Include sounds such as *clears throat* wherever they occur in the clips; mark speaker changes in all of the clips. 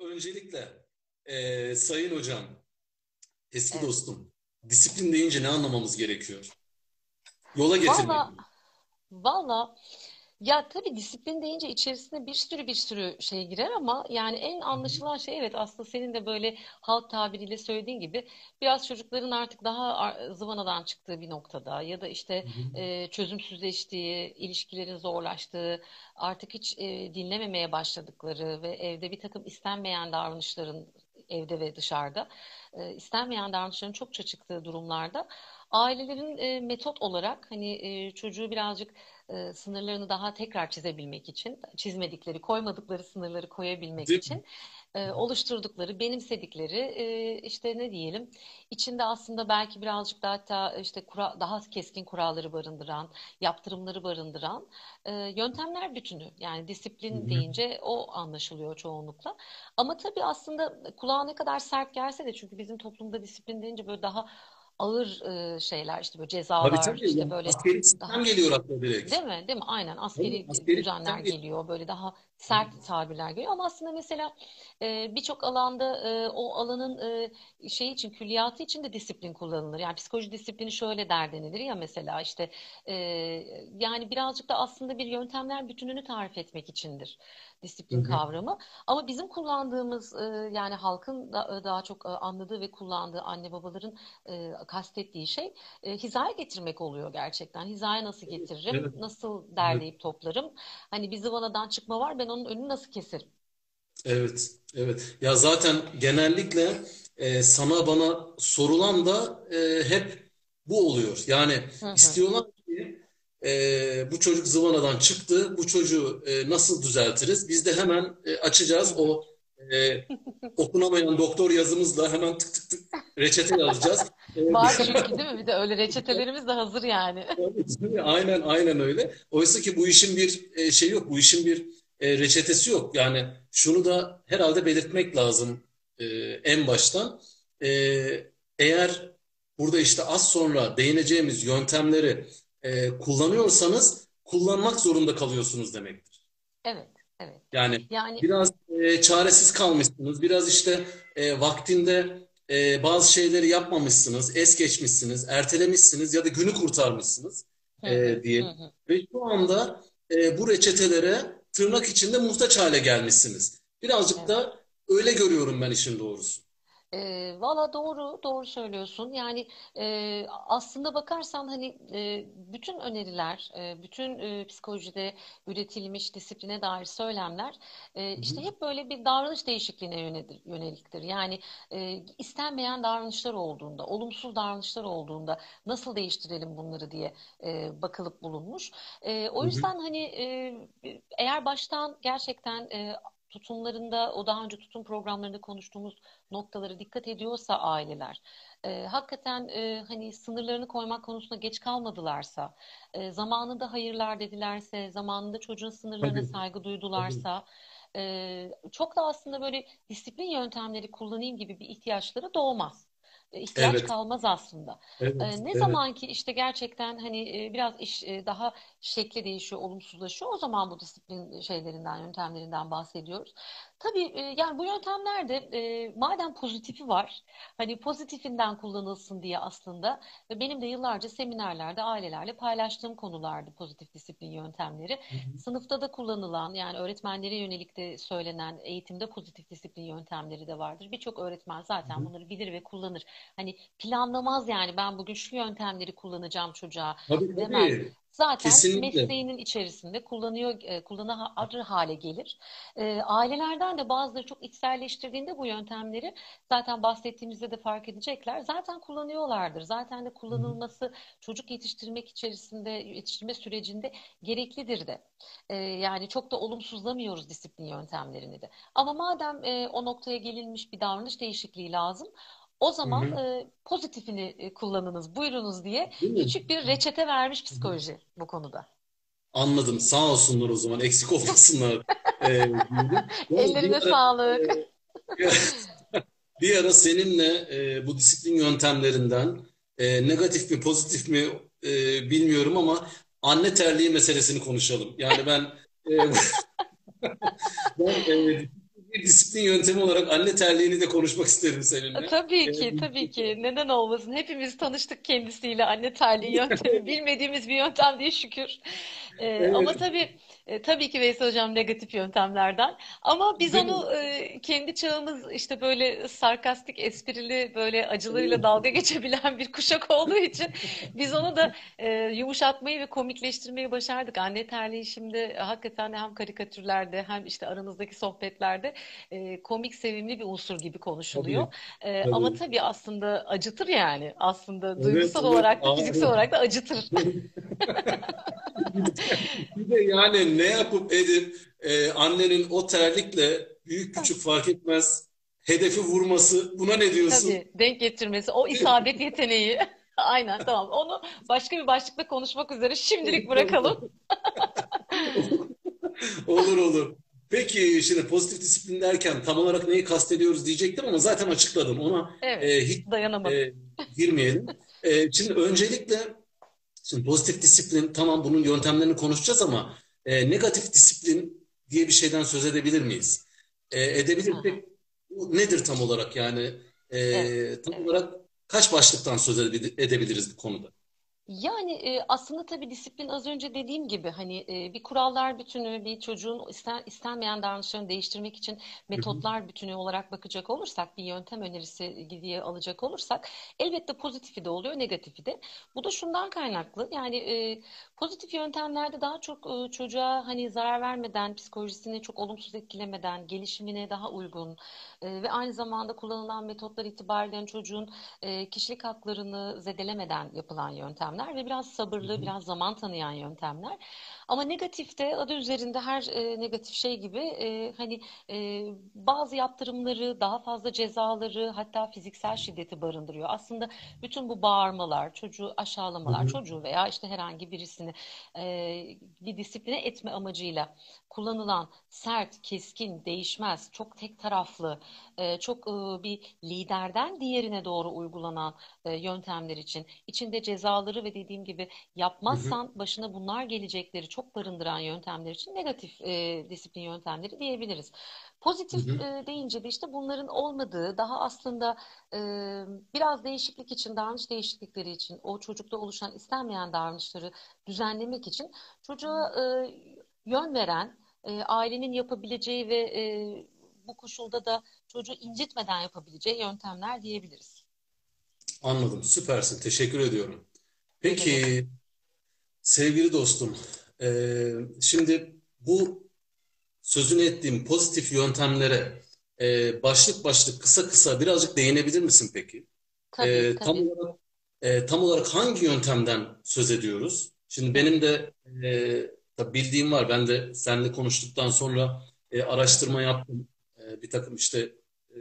Speaker 1: öncelikle e, Sayın Hocam, eski evet. dostum, disiplin deyince ne anlamamız gerekiyor? Yola getirmek.
Speaker 2: Valla, valla ya tabii disiplin deyince içerisinde bir sürü bir sürü şey girer ama yani en anlaşılan şey evet aslında senin de böyle halk tabiriyle söylediğin gibi biraz çocukların artık daha zıvanadan çıktığı bir noktada ya da işte e, çözümsüzleştiği, ilişkilerin zorlaştığı, artık hiç e, dinlememeye başladıkları ve evde bir takım istenmeyen davranışların evde ve dışarıda e, istenmeyen davranışların çokça çıktığı durumlarda ailelerin e, metot olarak hani e, çocuğu birazcık e, sınırlarını daha tekrar çizebilmek için, çizmedikleri, koymadıkları sınırları koyabilmek Değil için mi? e, oluşturdukları, benimsedikleri e, işte ne diyelim içinde aslında belki birazcık daha hatta işte kura, daha keskin kuralları barındıran, yaptırımları barındıran e, yöntemler bütünü. Yani disiplin Hı-hı. deyince o anlaşılıyor çoğunlukla. Ama tabii aslında kulağa ne kadar sert gelse de çünkü bizim toplumda disiplin deyince böyle daha ağır e, şeyler işte böyle cezalar tabii, tabii. işte böyle
Speaker 1: askeri daha, geliyor akla direkt.
Speaker 2: Değil mi? Değil mi? Aynen askeri, askeri düzenler geliyor. Böyle daha sert tabirler geliyor ama aslında mesela e, birçok alanda e, o alanın e, şey için külliyatı için de disiplin kullanılır. Yani psikoloji disiplini şöyle der denilir ya mesela işte e, yani birazcık da aslında bir yöntemler bütününü tarif etmek içindir disiplin hı hı. kavramı. Ama bizim kullandığımız e, yani halkın da, daha çok e, anladığı ve kullandığı anne babaların e, kastettiği şey e, hizaya getirmek oluyor gerçekten. Hizaya nasıl getiririm? Evet. Nasıl derleyip evet. toplarım? Hani bir zıvanadan çıkma var ben onun önünü nasıl keserim?
Speaker 1: Evet, evet. Ya zaten genellikle e, sana bana sorulan da e, hep bu oluyor. Yani hı hı. istiyorlar ki e, bu çocuk zıvanadan çıktı, bu çocuğu e, nasıl düzeltiriz? Biz de hemen e, açacağız o e, *laughs* okunamayan doktor yazımızla hemen tık tık tık reçete yazacağız. *laughs*
Speaker 2: Var çünkü değil mi? Bir de öyle reçetelerimiz de hazır yani. *laughs*
Speaker 1: aynen aynen öyle. Oysa ki bu işin bir şey yok, bu işin bir e, reçetesi yok. Yani şunu da herhalde belirtmek lazım e, en baştan. E, eğer burada işte az sonra değineceğimiz yöntemleri e, kullanıyorsanız kullanmak zorunda kalıyorsunuz demektir.
Speaker 2: Evet. Evet.
Speaker 1: Yani, yani biraz e, çaresiz kalmışsınız. Biraz işte e, vaktinde e, bazı şeyleri yapmamışsınız, es geçmişsiniz, ertelemişsiniz ya da günü kurtarmışsınız e, diye. Ve şu anda e, bu reçetelere tırnak içinde muhtaç hale gelmişsiniz. Birazcık da öyle görüyorum ben işin doğrusu.
Speaker 2: E, Valla doğru, doğru söylüyorsun. Yani e, aslında bakarsan hani e, bütün öneriler, e, bütün e, psikolojide üretilmiş disipline dair söylemler e, işte hep böyle bir davranış değişikliğine yöneliktir. Yani e, istenmeyen davranışlar olduğunda, olumsuz davranışlar olduğunda nasıl değiştirelim bunları diye e, bakılıp bulunmuş. E, o yüzden hani e, eğer baştan gerçekten e, tutumlarında o daha önce tutum programlarında konuştuğumuz noktaları dikkat ediyorsa aileler e, hakikaten e, hani sınırlarını koymak konusunda geç kalmadılarsa e, zamanında hayırlar dedilerse zamanında çocuğun sınırlarına Tabii. saygı duydularsa e, çok da aslında böyle disiplin yöntemleri kullanayım gibi bir ihtiyaçları doğmaz. E, ihtiyaç evet. kalmaz aslında. Evet, ee, ne evet. zaman ki işte gerçekten hani e, biraz iş e, daha şekli değişiyor, olumsuzlaşıyor. O zaman bu disiplin şeylerinden, yöntemlerinden bahsediyoruz. Tabii e, yani bu yöntemlerde e, madem pozitifi var, hani pozitifinden kullanılsın diye aslında ve benim de yıllarca seminerlerde ailelerle paylaştığım konulardı pozitif disiplin yöntemleri. Hı hı. Sınıfta da kullanılan yani öğretmenlere yönelik de söylenen eğitimde pozitif disiplin yöntemleri de vardır. Birçok öğretmen zaten hı hı. bunları bilir ve kullanır. Hani planlamaz yani ben bugün şu yöntemleri kullanacağım çocuğa
Speaker 1: tabii, demez. Tabii
Speaker 2: zaten Kesinlikle. mesleğinin içerisinde kullanıyor e, kullanır hale gelir. E, ailelerden de bazıları çok içselleştirdiğinde bu yöntemleri zaten bahsettiğimizde de fark edecekler. Zaten kullanıyorlardır. Zaten de kullanılması çocuk yetiştirmek içerisinde yetiştirme sürecinde gereklidir de. E, yani çok da olumsuzlamıyoruz disiplin yöntemlerini de. Ama madem e, o noktaya gelinmiş bir davranış değişikliği lazım. O zaman E, pozitifini e, kullanınız, buyurunuz diye küçük bir reçete vermiş psikoloji Hı-hı. bu konuda.
Speaker 1: Anladım. Sağ olsunlar o zaman. Eksik olmasınlar. *laughs*
Speaker 2: ee, Ellerine ara, sağlık. E, *laughs*
Speaker 1: bir ara seninle e, bu disiplin yöntemlerinden e, negatif mi pozitif mi e, bilmiyorum ama anne terliği meselesini konuşalım. Yani ben, e, *laughs* ben e, bir disiplin yöntemi olarak anne terliğini de konuşmak isterim seninle.
Speaker 2: Tabii ki,
Speaker 1: Ee,
Speaker 2: tabii ki. Neden olmasın? Hepimiz tanıştık kendisiyle anne terliği yöntemi. *laughs* Bilmediğimiz bir yöntem değil şükür. Ee, ama
Speaker 1: Evet,
Speaker 2: tabii e, tabii ki Veysel Hocam negatif yöntemlerden. Ama biz
Speaker 1: değil
Speaker 2: onu e, kendi çağımız işte böyle sarkastik, esprili, böyle acılarıyla dalga *laughs* geçebilen bir kuşak olduğu için biz onu da e, yumuşatmayı ve komikleştirmeyi başardık. Anne terliği şimdi hakikaten hem karikatürlerde hem işte aramızdaki sohbetlerde e, komik, sevimli bir unsur gibi konuşuluyor.
Speaker 1: Tabii,
Speaker 2: E, ama
Speaker 1: tabii.
Speaker 2: tabii aslında acıtır yani. Aslında
Speaker 1: Evet,
Speaker 2: duygusal
Speaker 1: evet.
Speaker 2: olarak da fiziksel olarak da acıtır. *laughs*
Speaker 1: Bir de yani ne yapıp edip e, annenin o terlikle büyük küçük fark etmez hedefi vurması buna ne diyorsun?
Speaker 2: Tabii denk getirmesi, o isabet yeteneği. *laughs* Aynen tamam. Onu başka bir başlıkta konuşmak üzere şimdilik bırakalım. *laughs*
Speaker 1: Olur olur. Peki şimdi pozitif disiplin derken tam olarak neyi kastediyoruz diyecektim ama zaten açıkladım. Ona
Speaker 2: Evet,
Speaker 1: e, hiç
Speaker 2: dayanamadım.
Speaker 1: e, girmeyelim. E, şimdi öncelikle şimdi pozitif disiplin tamam bunun yöntemlerini konuşacağız ama e, negatif disiplin diye bir şeyden söz edebilir miyiz? E, edebilirsek bu nedir tam olarak yani
Speaker 2: Evet,
Speaker 1: e, tam
Speaker 2: evet.
Speaker 1: olarak kaç başlıktan söz edebil- edebiliriz bu konuda?
Speaker 2: Yani e, aslında tabii disiplin az önce dediğim gibi hani e, bir kurallar bütünü, bir çocuğun isten, istenmeyen davranışlarını değiştirmek için metotlar bütünü olarak bakacak olursak, bir yöntem önerisi diye alacak olursak elbette pozitifi de oluyor, negatifi de. Bu da şundan kaynaklı yani e, pozitif yöntemlerde daha çok e, çocuğa hani zarar vermeden, psikolojisini çok olumsuz etkilemeden, gelişimine daha uygun e, ve aynı zamanda kullanılan metotlar itibariyle çocuğun e, kişilik haklarını zedelemeden yapılan yöntemler ve biraz sabırlı, biraz zaman tanıyan yöntemler. Ama negatifte adı üzerinde her e, negatif şey gibi e, hani e, bazı yaptırımları, daha fazla cezaları, hatta fiziksel şiddeti barındırıyor. Aslında bütün bu bağırmalar, çocuğu
Speaker 1: hı
Speaker 2: aşağılamalar,
Speaker 1: hı,
Speaker 2: çocuğu veya işte herhangi birisini e, bir disipline etme amacıyla kullanılan sert, keskin, değişmez, çok tek taraflı, e, çok e, bir liderden diğerine doğru uygulanan e, yöntemler için içinde cezaları ve dediğim gibi
Speaker 1: hı hı,
Speaker 2: yapmazsan başına bunlar gelecekleri çok barındıran yöntemler için negatif disiplin yöntemleri diyebiliriz. Pozitif
Speaker 1: hı,
Speaker 2: deyince de işte bunların olmadığı daha aslında biraz değişiklik için, davranış değişiklikleri için o çocukta oluşan istenmeyen davranışları düzenlemek için çocuğa yön veren, e, ailenin yapabileceği ve e, bu koşulda da çocuğu incitmeden yapabileceği yöntemler diyebiliriz.
Speaker 1: Anladım. Süpersin. Teşekkür ediyorum. Peki sevgili dostum, e, şimdi bu sözünü ettiğim pozitif yöntemlere e, başlık başlık kısa kısa birazcık değinebilir misin peki?
Speaker 2: Tabii,
Speaker 1: E, tam
Speaker 2: tabii.
Speaker 1: olarak e, tam olarak hangi yöntemden söz ediyoruz? Şimdi benim de e, tabii bildiğim var. Ben de seninle konuştuktan sonra e, araştırma yaptım. E, bir takım işte e,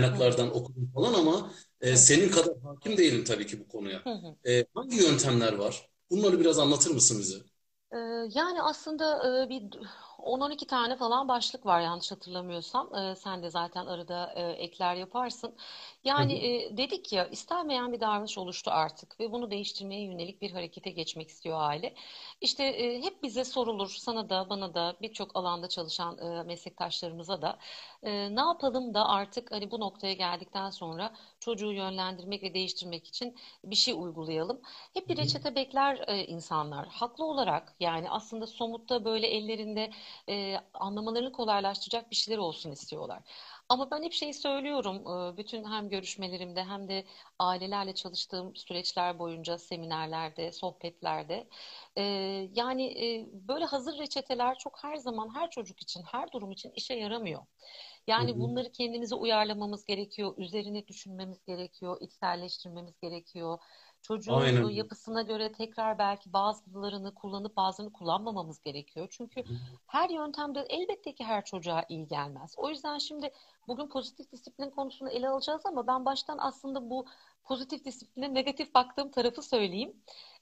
Speaker 2: hı hı,
Speaker 1: kaynaklardan okudum falan ama e, senin kadar hakim değilim tabii ki bu konuya.
Speaker 2: hı hı.
Speaker 1: E, hangi yöntemler var? Bunları biraz anlatır mısın bize?
Speaker 2: Ee, Yani aslında e, bir 10-12 tane falan başlık var yanlış hatırlamıyorsam. Ee, Sen de zaten arada e, ekler yaparsın. Yani e, dedik ya istenmeyen bir davranış oluştu artık ve bunu değiştirmeye yönelik bir harekete geçmek istiyor aile. İşte e, hep bize sorulur, sana da bana da birçok alanda çalışan e, meslektaşlarımıza da e, ne yapalım da artık hani bu noktaya geldikten sonra çocuğu yönlendirmek ve değiştirmek için bir şey uygulayalım. Hep bir reçete bekler e, insanlar. Haklı olarak yani aslında somutta böyle ellerinde e, anlamalarını kolaylaştıracak bir şeyler olsun istiyorlar. Ama ben hep şeyi söylüyorum, e, bütün hem görüşmelerimde hem de ailelerle çalıştığım süreçler boyunca seminerlerde, sohbetlerde, e, yani e, böyle hazır reçeteler çok her zaman her çocuk için, her durum için işe yaramıyor.
Speaker 1: hı
Speaker 2: Yani
Speaker 1: hı.
Speaker 2: bunları kendimize uyarlamamız gerekiyor, üzerine düşünmemiz gerekiyor, içselleştirmemiz gerekiyor. Çocuğun e,
Speaker 1: Aynen.
Speaker 2: yapısına göre tekrar belki bazılarını kullanıp bazılarını kullanmamamız gerekiyor. Çünkü her yöntemde elbette ki her çocuğa iyi gelmez. O yüzden şimdi bugün pozitif disiplin konusunu ele alacağız ama ben baştan aslında bu pozitif disipline negatif baktığım tarafı söyleyeyim.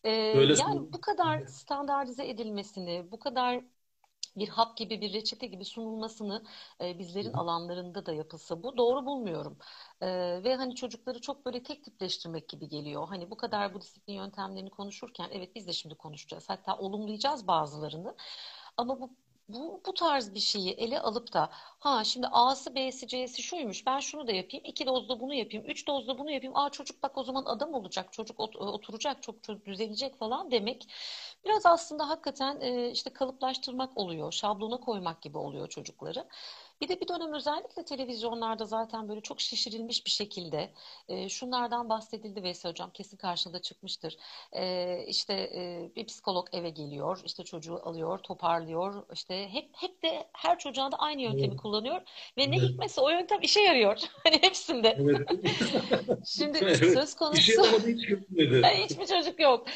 Speaker 2: Ee, yani bu kadar standartize edilmesini, bu kadar bir hap gibi bir reçete gibi sunulmasını e, bizlerin alanlarında da yapılsa bu doğru bulmuyorum. E, ve hani çocukları çok böyle tek tipleştirmek gibi geliyor. Hani bu kadar bu disiplin yöntemlerini konuşurken evet biz de şimdi konuşacağız. Hatta olumlayacağız bazılarını. Ama bu bu, bu tarz bir şeyi ele alıp da ha şimdi A'sı B'si C'si şuymuş ben şunu da yapayım iki dozda bunu yapayım üç dozda bunu yapayım aa çocuk bak o zaman adam olacak çocuk oturacak çok, çok düzelecek falan demek biraz aslında hakikaten e, işte kalıplaştırmak oluyor şablona koymak gibi oluyor çocukları. Bir de bir dönem özellikle televizyonlarda zaten böyle çok şişirilmiş bir şekilde e, şunlardan bahsedildi Veysel Hocam kesin karşında çıkmıştır. E, işte e, bir psikolog eve geliyor, işte çocuğu alıyor, toparlıyor. işte hep hep de her çocuğa da aynı yöntemi evet. kullanıyor ve ne evet. hikmetse o yöntem işe yarıyor. *laughs* Hani hepsinde. Evet. *laughs* Şimdi evet. söz konusu hiç, *laughs* hiçbir çocuk yok.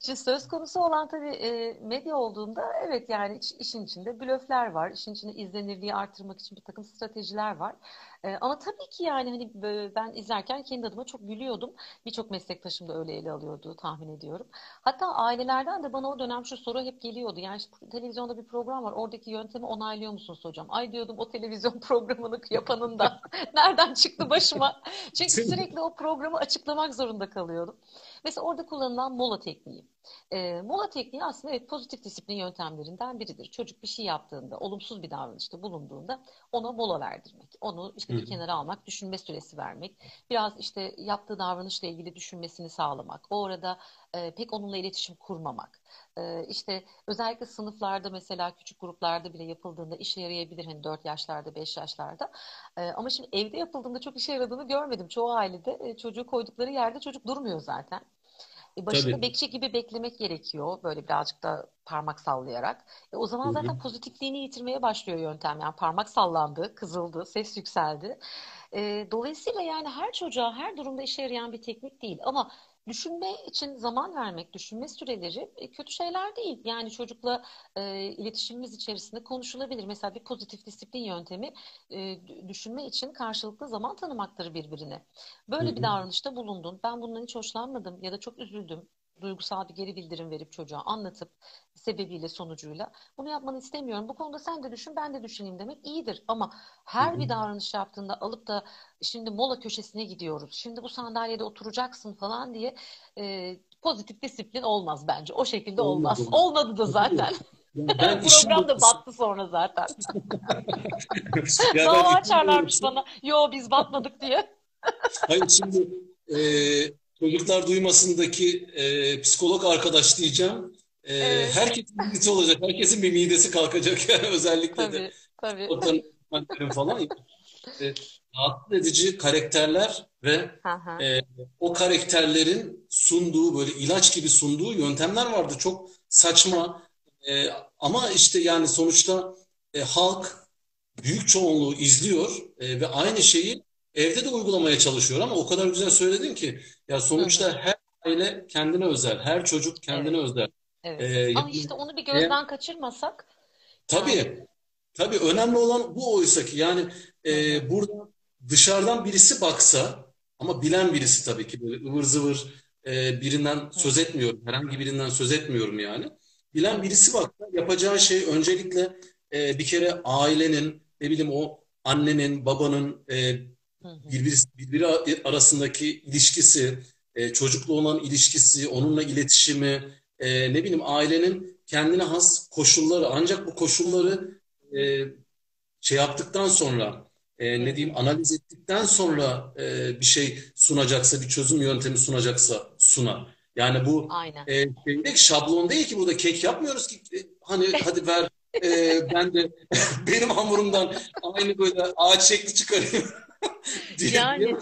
Speaker 2: Şimdi söz konusu olan tabii e, medya olduğunda evet yani iş, işin içinde blöfler var. İşin içinde izlenirliği artırmak için bir takım stratejiler var. E, ama tabii ki yani hani ben izlerken kendi adıma çok gülüyordum. Birçok meslektaşım da öyle ele alıyordu tahmin ediyorum. Hatta ailelerden de bana o dönem şu soru hep geliyordu. Yani işte televizyonda bir program var. Oradaki yöntemi onaylıyor musunuz hocam? Ay diyordum o televizyon *laughs* programını yapanın da *laughs* nereden çıktı başıma? Çünkü sürekli o programı açıklamak zorunda kalıyordum. Mesela orada kullanılan mola tekniği. E, mola tekniği aslında evet pozitif disiplin yöntemlerinden biridir. Çocuk bir şey yaptığında, olumsuz bir davranışta bulunduğunda ona mola verdirmek. Onu işte bir kenara almak, düşünme süresi vermek. Biraz işte yaptığı davranışla ilgili düşünmesini sağlamak. O arada e, pek onunla iletişim kurmamak. E, işte özellikle sınıflarda mesela küçük gruplarda bile yapıldığında işe yarayabilir. Hani 4 yaşlarda, 5 yaşlarda. E, ama şimdi evde yapıldığında çok işe yaradığını görmedim. Çoğu ailede e, çocuğu koydukları yerde çocuk durmuyor zaten. E, başında Tabii. bekçi gibi beklemek gerekiyor. Böyle birazcık da parmak sallayarak. E, o zaman zaten Hı-hı. pozitifliğini yitirmeye başlıyor yöntem. Yani parmak sallandı, kızıldı, ses yükseldi. E, dolayısıyla yani her çocuğa her durumda işe yarayan bir teknik değil. Ama düşünme için zaman vermek, düşünme süreleri e, kötü şeyler değil. Yani çocukla e, iletişimimiz içerisinde konuşulabilir. Mesela bir pozitif disiplin yöntemi e, düşünme için karşılıklı zaman tanımaktır birbirine. Böyle bir davranışta bulundun. Ben bundan hiç hoşlanmadım ya da çok üzüldüm duygusal bir geri bildirim verip çocuğa anlatıp sebebiyle sonucuyla bunu yapmanı istemiyorum. Bu konuda sen de düşün ben de düşüneyim demek iyidir. Ama her bir davranış yaptığında alıp da şimdi mola köşesine gidiyoruz. Şimdi bu sandalyede oturacaksın falan diye e, pozitif disiplin olmaz bence. O şekilde olmaz. Olmadı, Olmadı da zaten. *laughs* Ben Program da battı sonra zaten. *laughs* Dava açarlarmış bana. Yo biz batmadık diye.
Speaker 1: Hayır şimdi e, çocuklar duymasındaki e, psikolog arkadaş diyeceğim. E, evet. Herkesin midesi olacak. Herkesin bir midesi kalkacak yani *laughs* özellikle tabii, de. Tabii. falan. e, rahatsız edici karakterler ve e, o karakterlerin sunduğu böyle ilaç gibi sunduğu yöntemler vardı. Çok saçma. E, ama işte yani sonuçta e, halk büyük çoğunluğu izliyor e, ve aynı şeyi evde de uygulamaya çalışıyor ama o kadar güzel söyledin ki ya sonuçta her aile kendine özel, her çocuk kendine evet. özel.
Speaker 2: Evet. Ee, ama işte onu bir gözden e, kaçırmasak.
Speaker 1: Tabii. Yani. Tabii önemli olan bu oysa ki yani e, burada dışarıdan birisi baksa ama bilen birisi tabii ki böyle ıvır zıvır e, birinden söz etmiyorum. Herhangi birinden söz etmiyorum yani. Bilen birisi baksa yapacağı şey öncelikle e, bir kere ailenin ne bileyim o annenin, babanın e, birbiri, birbiri arasındaki ilişkisi, e, çocukla olan ilişkisi, onunla iletişimi, e, ne bileyim ailenin kendine has koşulları. Ancak bu koşulları e, şey yaptıktan sonra, e, ne diyeyim analiz ettikten sonra e, bir şey sunacaksa, bir çözüm yöntemi sunacaksa suna. Yani bu Aynen. e, şey şablon değil ki burada kek yapmıyoruz ki e, hani hadi ver e, *laughs* ben de *laughs* benim hamurumdan aynı böyle ağaç şekli çıkarayım.
Speaker 2: yani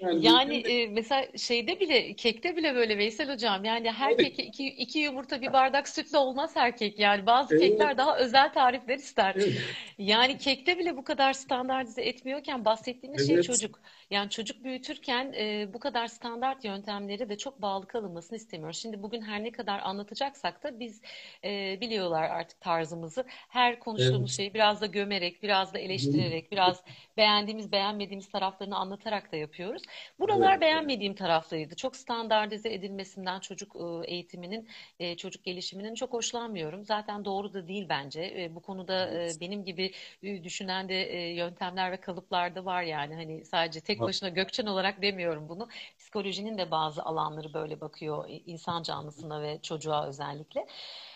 Speaker 2: yani, yani e, mesela şeyde bile kekte bile böyle Veysel hocam yani her evet. kek iki, iki yumurta bir bardak sütle olmaz her kek yani bazı evet. kekler daha özel tarifler ister. Evet. Yani kekte bile bu kadar standartize etmiyorken bahsettiğimiz şey evet. şey çocuk. Yani çocuk büyütürken e, bu kadar standart yöntemleri de çok bağlı kalınmasını istemiyoruz. Şimdi bugün her ne kadar anlatacaksak da biz e, biliyorlar artık tarzımızı. Her konuştuğumuz evet. şeyi biraz da gömerek, biraz da eleştirerek, biraz beğendiğimiz, beğenmediğimiz taraflarını anlatarak da yapıyoruz. Buralar evet. beğenmediğim taraflarıydı. Çok standartize edilmesinden çocuk e, eğitiminin, e, çocuk gelişiminin çok hoşlanmıyorum. Zaten doğru da değil bence. E, bu konuda evet. benim gibi düşünen de yöntemler ve kalıplar da var yani. Hani sadece tek başına Gökçen olarak demiyorum bunu. Psikolojinin de bazı alanları böyle bakıyor insan canlısına ve çocuğa özellikle.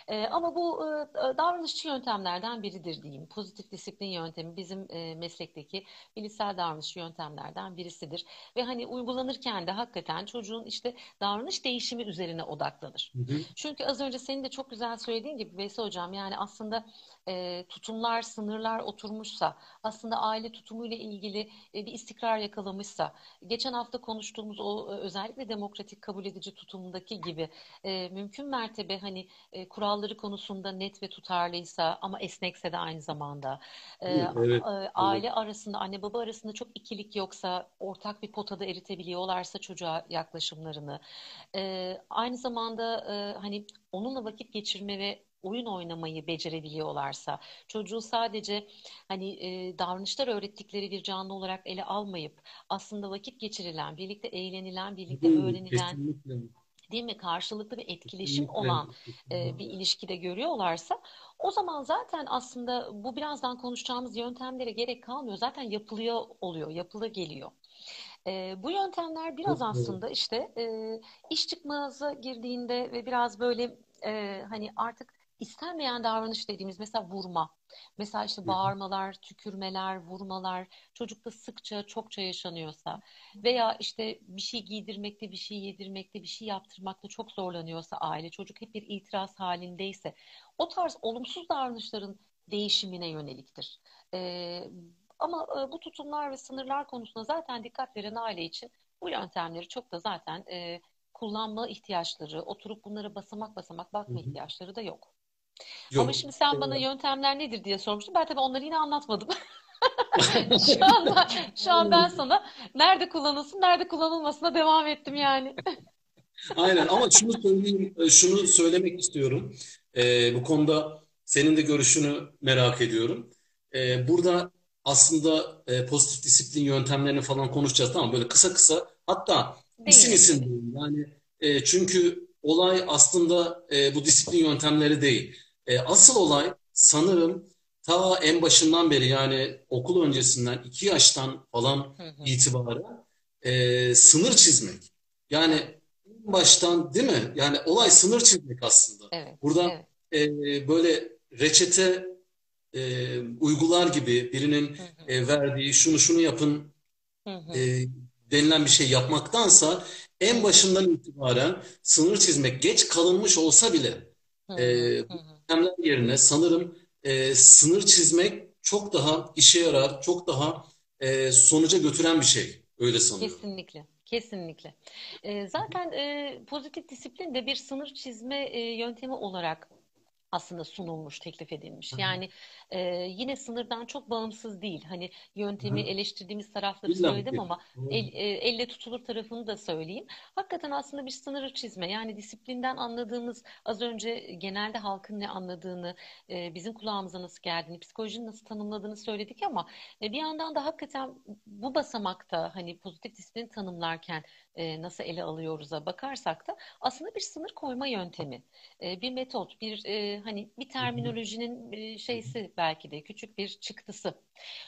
Speaker 2: E, ama bu e, davranışçı yöntemlerden biridir diyeyim. Pozitif disiplin yöntemi bizim e, meslekteki bilişsel davranışçı yöntemlerden birisidir. Ve hani uygulanırken de hakikaten çocuğun işte davranış değişimi üzerine odaklanır. Hı hı. Çünkü az önce senin de çok güzel söylediğin gibi Veysel Hocam yani aslında e, tutumlar, sınırlar oturmuşsa, aslında aile tutumuyla ilgili e, bir istikrar yakalamışsa, geçen hafta konuştuğumuz o e, özellikle demokratik kabul edici tutumundaki gibi e, mümkün mertebe hani e, kuralları konusunda net ve tutarlıysa ama esnekse de aynı zamanda e, evet, e, aile evet. arasında anne baba arasında çok ikilik yoksa ortak bir potada eritebiliyorlarsa çocuğa yaklaşımlarını e, aynı zamanda hani onunla vakit geçirme ve oyun oynamayı becerebiliyorlarsa, çocuğu sadece hani e, davranışlar öğrettikleri bir canlı olarak ele almayıp aslında vakit geçirilen, birlikte eğlenilen, birlikte öğrenilen Kesinlikle. Değil mi karşılıklı bir etkileşim Kesinlikle. olan e, bir ilişkide görüyorlarsa o zaman zaten aslında bu birazdan konuşacağımız yöntemlere gerek kalmıyor. Zaten yapılıyor oluyor, yapılı geliyor. E, bu yöntemler biraz aslında işte e, iş çıkmaza girdiğinde ve biraz böyle e, hani artık istenmeyen davranış dediğimiz mesela vurma. Mesela işte bağırmalar, tükürmeler, vurmalar çocukta sıkça, çokça yaşanıyorsa veya işte bir şey giydirmekte, bir şey yedirmekte, bir şey yaptırmakta çok zorlanıyorsa aile, çocuk hep bir itiraz halindeyse o tarz olumsuz davranışların değişimine yöneliktir. Ee, ama e, bu tutumlar ve sınırlar konusunda zaten dikkat veren aile için bu yöntemleri çok da zaten e, kullanma ihtiyaçları, oturup bunlara basamak basamak bakma Hı-hı. ihtiyaçları da yok. Yok. Ama şimdi sen bana yöntemler nedir diye sormuştun. Ben tabii onları yine anlatmadım. *laughs* şu anda şu an ben sana nerede kullanılsın, nerede kullanılmasına devam ettim yani.
Speaker 1: Aynen ama şunu söyleyeyim, e, şunu söylemek istiyorum. Ee, bu konuda senin de görüşünü merak ediyorum. Ee, burada aslında e, pozitif disiplin yöntemlerini falan konuşacağız tamam böyle kısa kısa hatta Değil. isim isim yani e, çünkü olay aslında e, bu disiplin yöntemleri değil. E, asıl olay sanırım ta en başından beri yani okul öncesinden iki yaştan falan itibaren e, sınır çizmek. Yani en baştan değil mi? Yani olay sınır çizmek aslında. Evet, Burada evet. E, böyle reçete e, uygular gibi birinin e, verdiği şunu şunu yapın e, denilen bir şey yapmaktansa en başından itibaren sınır çizmek geç kalınmış olsa bile e, yerine sanırım e, sınır çizmek çok daha işe yarar, çok daha e, sonuca götüren bir şey. Öyle sanıyorum.
Speaker 2: Kesinlikle. Kesinlikle. E, zaten e, pozitif disiplin de bir sınır çizme e, yöntemi olarak aslında sunulmuş, teklif edilmiş. Yani e, yine sınırdan çok bağımsız değil. Hani yöntemi Hı. eleştirdiğimiz tarafları İlla söyledim ama el, e, elle tutulur tarafını da söyleyeyim. Hakikaten aslında bir sınırı çizme. Yani disiplinden anladığımız az önce genelde halkın ne anladığını, e, bizim kulağımıza nasıl geldiğini, psikolojinin nasıl tanımladığını söyledik ama e, bir yandan da hakikaten bu basamakta hani pozitif disiplin tanımlarken e, nasıl ele alıyoruz'a bakarsak da aslında bir sınır koyma yöntemi, e, bir metot, bir e, hani bir terminolojinin e, şeysi belki de küçük bir çıktısı.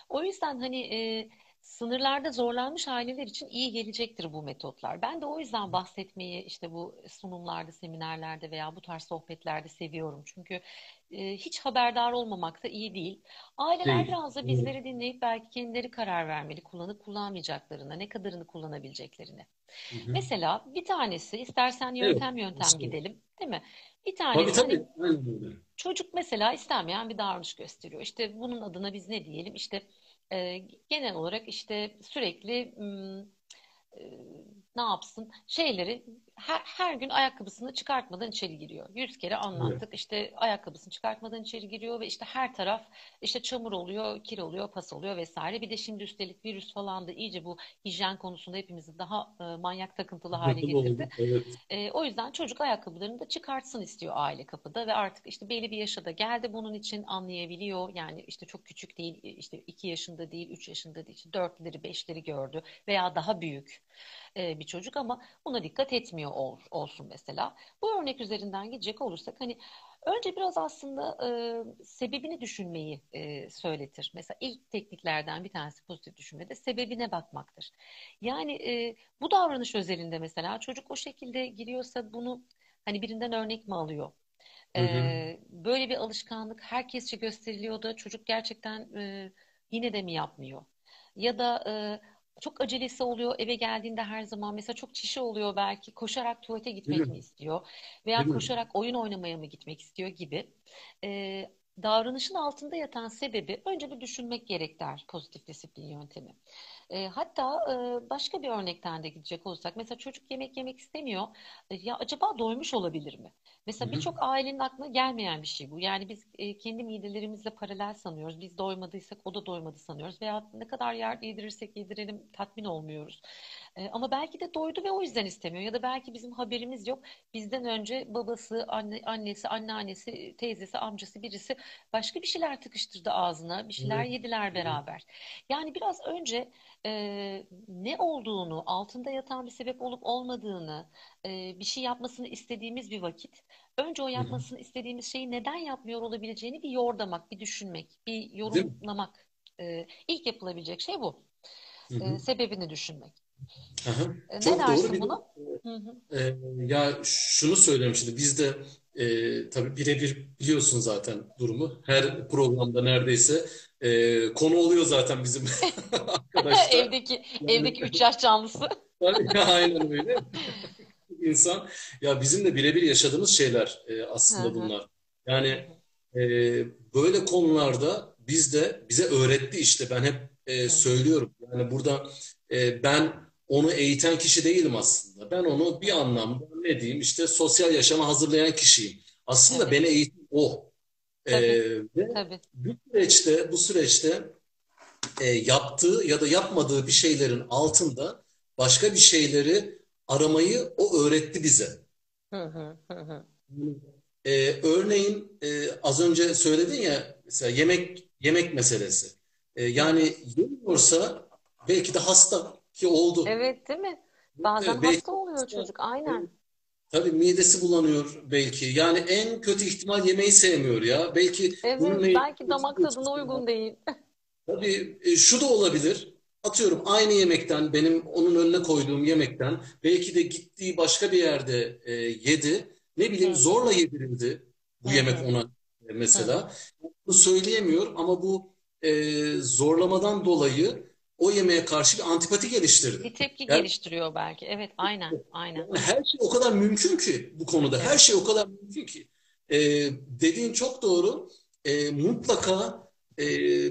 Speaker 2: O yüzden hani e, sınırlarda zorlanmış aileler için iyi gelecektir bu metotlar. Ben de o yüzden bahsetmeyi işte bu sunumlarda, seminerlerde veya bu tarz sohbetlerde seviyorum. Çünkü e, hiç haberdar olmamak da iyi değil. Aileler değil. biraz da bizleri dinleyip belki kendileri karar vermeli, kullanıp kullanmayacaklarına, ne kadarını kullanabileceklerine. Hı hı. Mesela bir tanesi, istersen yöntem evet. yöntem gidelim, değil mi? Bir tanesi tabii, tabii. Hani, çocuk mesela istenmeyen bir davranış gösteriyor. İşte bunun adına biz ne diyelim? İşte e, genel olarak işte sürekli e, ne yapsın şeyleri her, her gün ayakkabısını çıkartmadan içeri giriyor. Yüz kere anlattık. Evet. İşte ayakkabısını çıkartmadan içeri giriyor ve işte her taraf işte çamur oluyor, kir oluyor, pas oluyor vesaire. Bir de şimdi üstelik virüs falan da iyice bu hijyen konusunda hepimizi daha e, manyak takıntılı hale getirdi. Evet. E, o yüzden çocuk ayakkabılarını da çıkartsın istiyor aile kapıda ve artık işte belli bir yaşa da geldi bunun için anlayabiliyor. Yani işte çok küçük değil, işte iki yaşında değil, üç yaşında değil, işte dörtleri, beşleri gördü veya daha büyük e, bir çocuk ama buna dikkat etmiyor ol, olsun mesela. Bu örnek üzerinden gidecek olursak hani önce biraz aslında e, sebebini düşünmeyi e, söyletir. Mesela ilk tekniklerden bir tanesi pozitif düşünmede sebebine bakmaktır. Yani e, bu davranış özelinde mesela çocuk o şekilde giriyorsa bunu hani birinden örnek mi alıyor?
Speaker 1: Hı hı.
Speaker 2: Böyle bir alışkanlık herkesçe gösteriliyor da çocuk gerçekten e, yine de mi yapmıyor? Ya da e, çok acelesi oluyor eve geldiğinde her zaman mesela çok çişi oluyor belki koşarak tuvalete
Speaker 1: Değil
Speaker 2: gitmek
Speaker 1: mi?
Speaker 2: mi istiyor
Speaker 1: Değil
Speaker 2: veya
Speaker 1: mi?
Speaker 2: koşarak oyun oynamaya mı gitmek istiyor gibi. Ee, davranışın altında yatan sebebi önce bir düşünmek gerek der pozitif disiplin yöntemi. E, hatta e, başka bir örnekten de gidecek olursak, mesela çocuk yemek yemek istemiyor. E, ya acaba doymuş olabilir mi? Mesela birçok ailenin aklına gelmeyen bir şey bu. Yani biz e, kendi midelerimizle paralel sanıyoruz. Biz doymadıysak o da doymadı sanıyoruz. Veya ne kadar yer yedirirsek yedirelim tatmin olmuyoruz. E, ama belki de doydu ve o yüzden istemiyor. Ya da belki bizim haberimiz yok. Bizden önce babası, anne, annesi, anneannesi, teyzesi, amcası birisi başka bir şeyler tıkıştırdı ağzına. Bir şeyler
Speaker 1: Evet.
Speaker 2: yediler
Speaker 1: Evet.
Speaker 2: beraber. Yani biraz önce e, ne olduğunu, altında yatan bir sebep olup olmadığını, e, bir şey yapmasını istediğimiz bir vakit, önce o
Speaker 1: Hı hı.
Speaker 2: yapmasını istediğimiz şeyi neden yapmıyor olabileceğini bir yordlamak, bir düşünmek, bir yorumlamak. E, ilk yapılabilecek şey bu.
Speaker 1: Hı
Speaker 2: E,
Speaker 1: hı.
Speaker 2: sebebini düşünmek.
Speaker 1: Aha.
Speaker 2: E, ne
Speaker 1: Çok doğru.
Speaker 2: dersin
Speaker 1: Bir de
Speaker 2: buna? Hı hı.
Speaker 1: e, ya şunu söyleyeyim şimdi biz de e, tabii birebir biliyorsun zaten durumu. Her programda neredeyse e, konu oluyor zaten bizim *laughs* arkadaşlar.
Speaker 2: Evdeki
Speaker 1: Yani
Speaker 2: evdeki üç yaş canlısı. *laughs*
Speaker 1: aynen öyle. İnsan ya bizim de birebir yaşadığımız şeyler e, aslında bunlar. Yani e, böyle konularda biz de bize öğretti işte ben hep e, söylüyorum. Yani burada e, ben onu eğiten kişi değilim aslında. Ben onu bir anlamda ne diyeyim işte sosyal yaşama hazırlayan kişiyim. Aslında
Speaker 2: Evet.
Speaker 1: beni eğiten o. E,
Speaker 2: Tabii.
Speaker 1: ve
Speaker 2: Tabii.
Speaker 1: bu süreçte bu süreçte e, yaptığı ya da yapmadığı bir şeylerin altında başka bir şeyleri aramayı o öğretti bize.
Speaker 2: Hı hı. Hı hı.
Speaker 1: Ee, örneğin e, az önce söyledin ya mesela yemek yemek meselesi. Ee,
Speaker 2: hı.
Speaker 1: yani yemiyorsa belki de hasta ki oldu.
Speaker 2: Evet, değil mi? Bazen
Speaker 1: Evet, belki
Speaker 2: hasta oluyor
Speaker 1: hasta.
Speaker 2: çocuk.
Speaker 1: Evet,
Speaker 2: Aynen.
Speaker 1: tabii midesi bulanıyor belki. Yani en kötü ihtimal yemeği sevmiyor ya. Belki
Speaker 2: Evet,
Speaker 1: ne
Speaker 2: belki damak tadına uygun değil. *laughs*
Speaker 1: Tabii e, şu da olabilir. Atıyorum aynı yemekten benim onun önüne koyduğum yemekten belki de gittiği başka bir yerde e, yedi. Ne bileyim
Speaker 2: hı.
Speaker 1: zorla yedirildi bu yemek
Speaker 2: hı.
Speaker 1: ona e, mesela. Bunu söyleyemiyor ama bu e, zorlamadan dolayı o yemeğe karşı bir antipati geliştirdi.
Speaker 2: Bir tepki
Speaker 1: Yani,
Speaker 2: geliştiriyor belki. Evet, aynen, aynen.
Speaker 1: her şey o kadar mümkün ki bu konuda. Her
Speaker 2: Evet.
Speaker 1: şey o kadar mümkün ki. E, dediğin çok doğru. E, mutlaka e,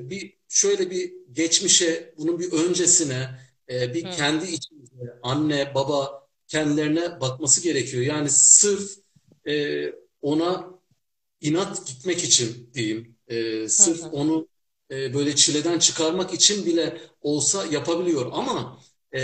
Speaker 1: bir şöyle bir geçmişe, bunun bir öncesine, e, bir
Speaker 2: Hı
Speaker 1: kendi içimize, anne, baba kendilerine bakması gerekiyor. Yani sırf e, ona inat gitmek için diyeyim, e,
Speaker 2: hı
Speaker 1: sırf
Speaker 2: hı.
Speaker 1: onu e, böyle çileden çıkarmak için bile olsa yapabiliyor. Ama e,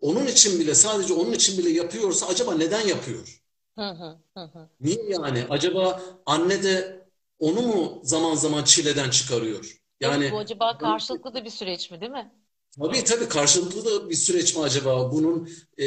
Speaker 1: onun için bile, sadece onun için bile yapıyorsa acaba neden yapıyor?
Speaker 2: Hı hı. Hı hı.
Speaker 1: Niye yani? Acaba anne de onu mu zaman zaman çileden çıkarıyor?
Speaker 2: Evet,
Speaker 1: Yani
Speaker 2: bu acaba karşılıklı da bir süreç mi, değil mi?
Speaker 1: tabii tabii karşılıklı da bir süreç mi acaba? Bunun e,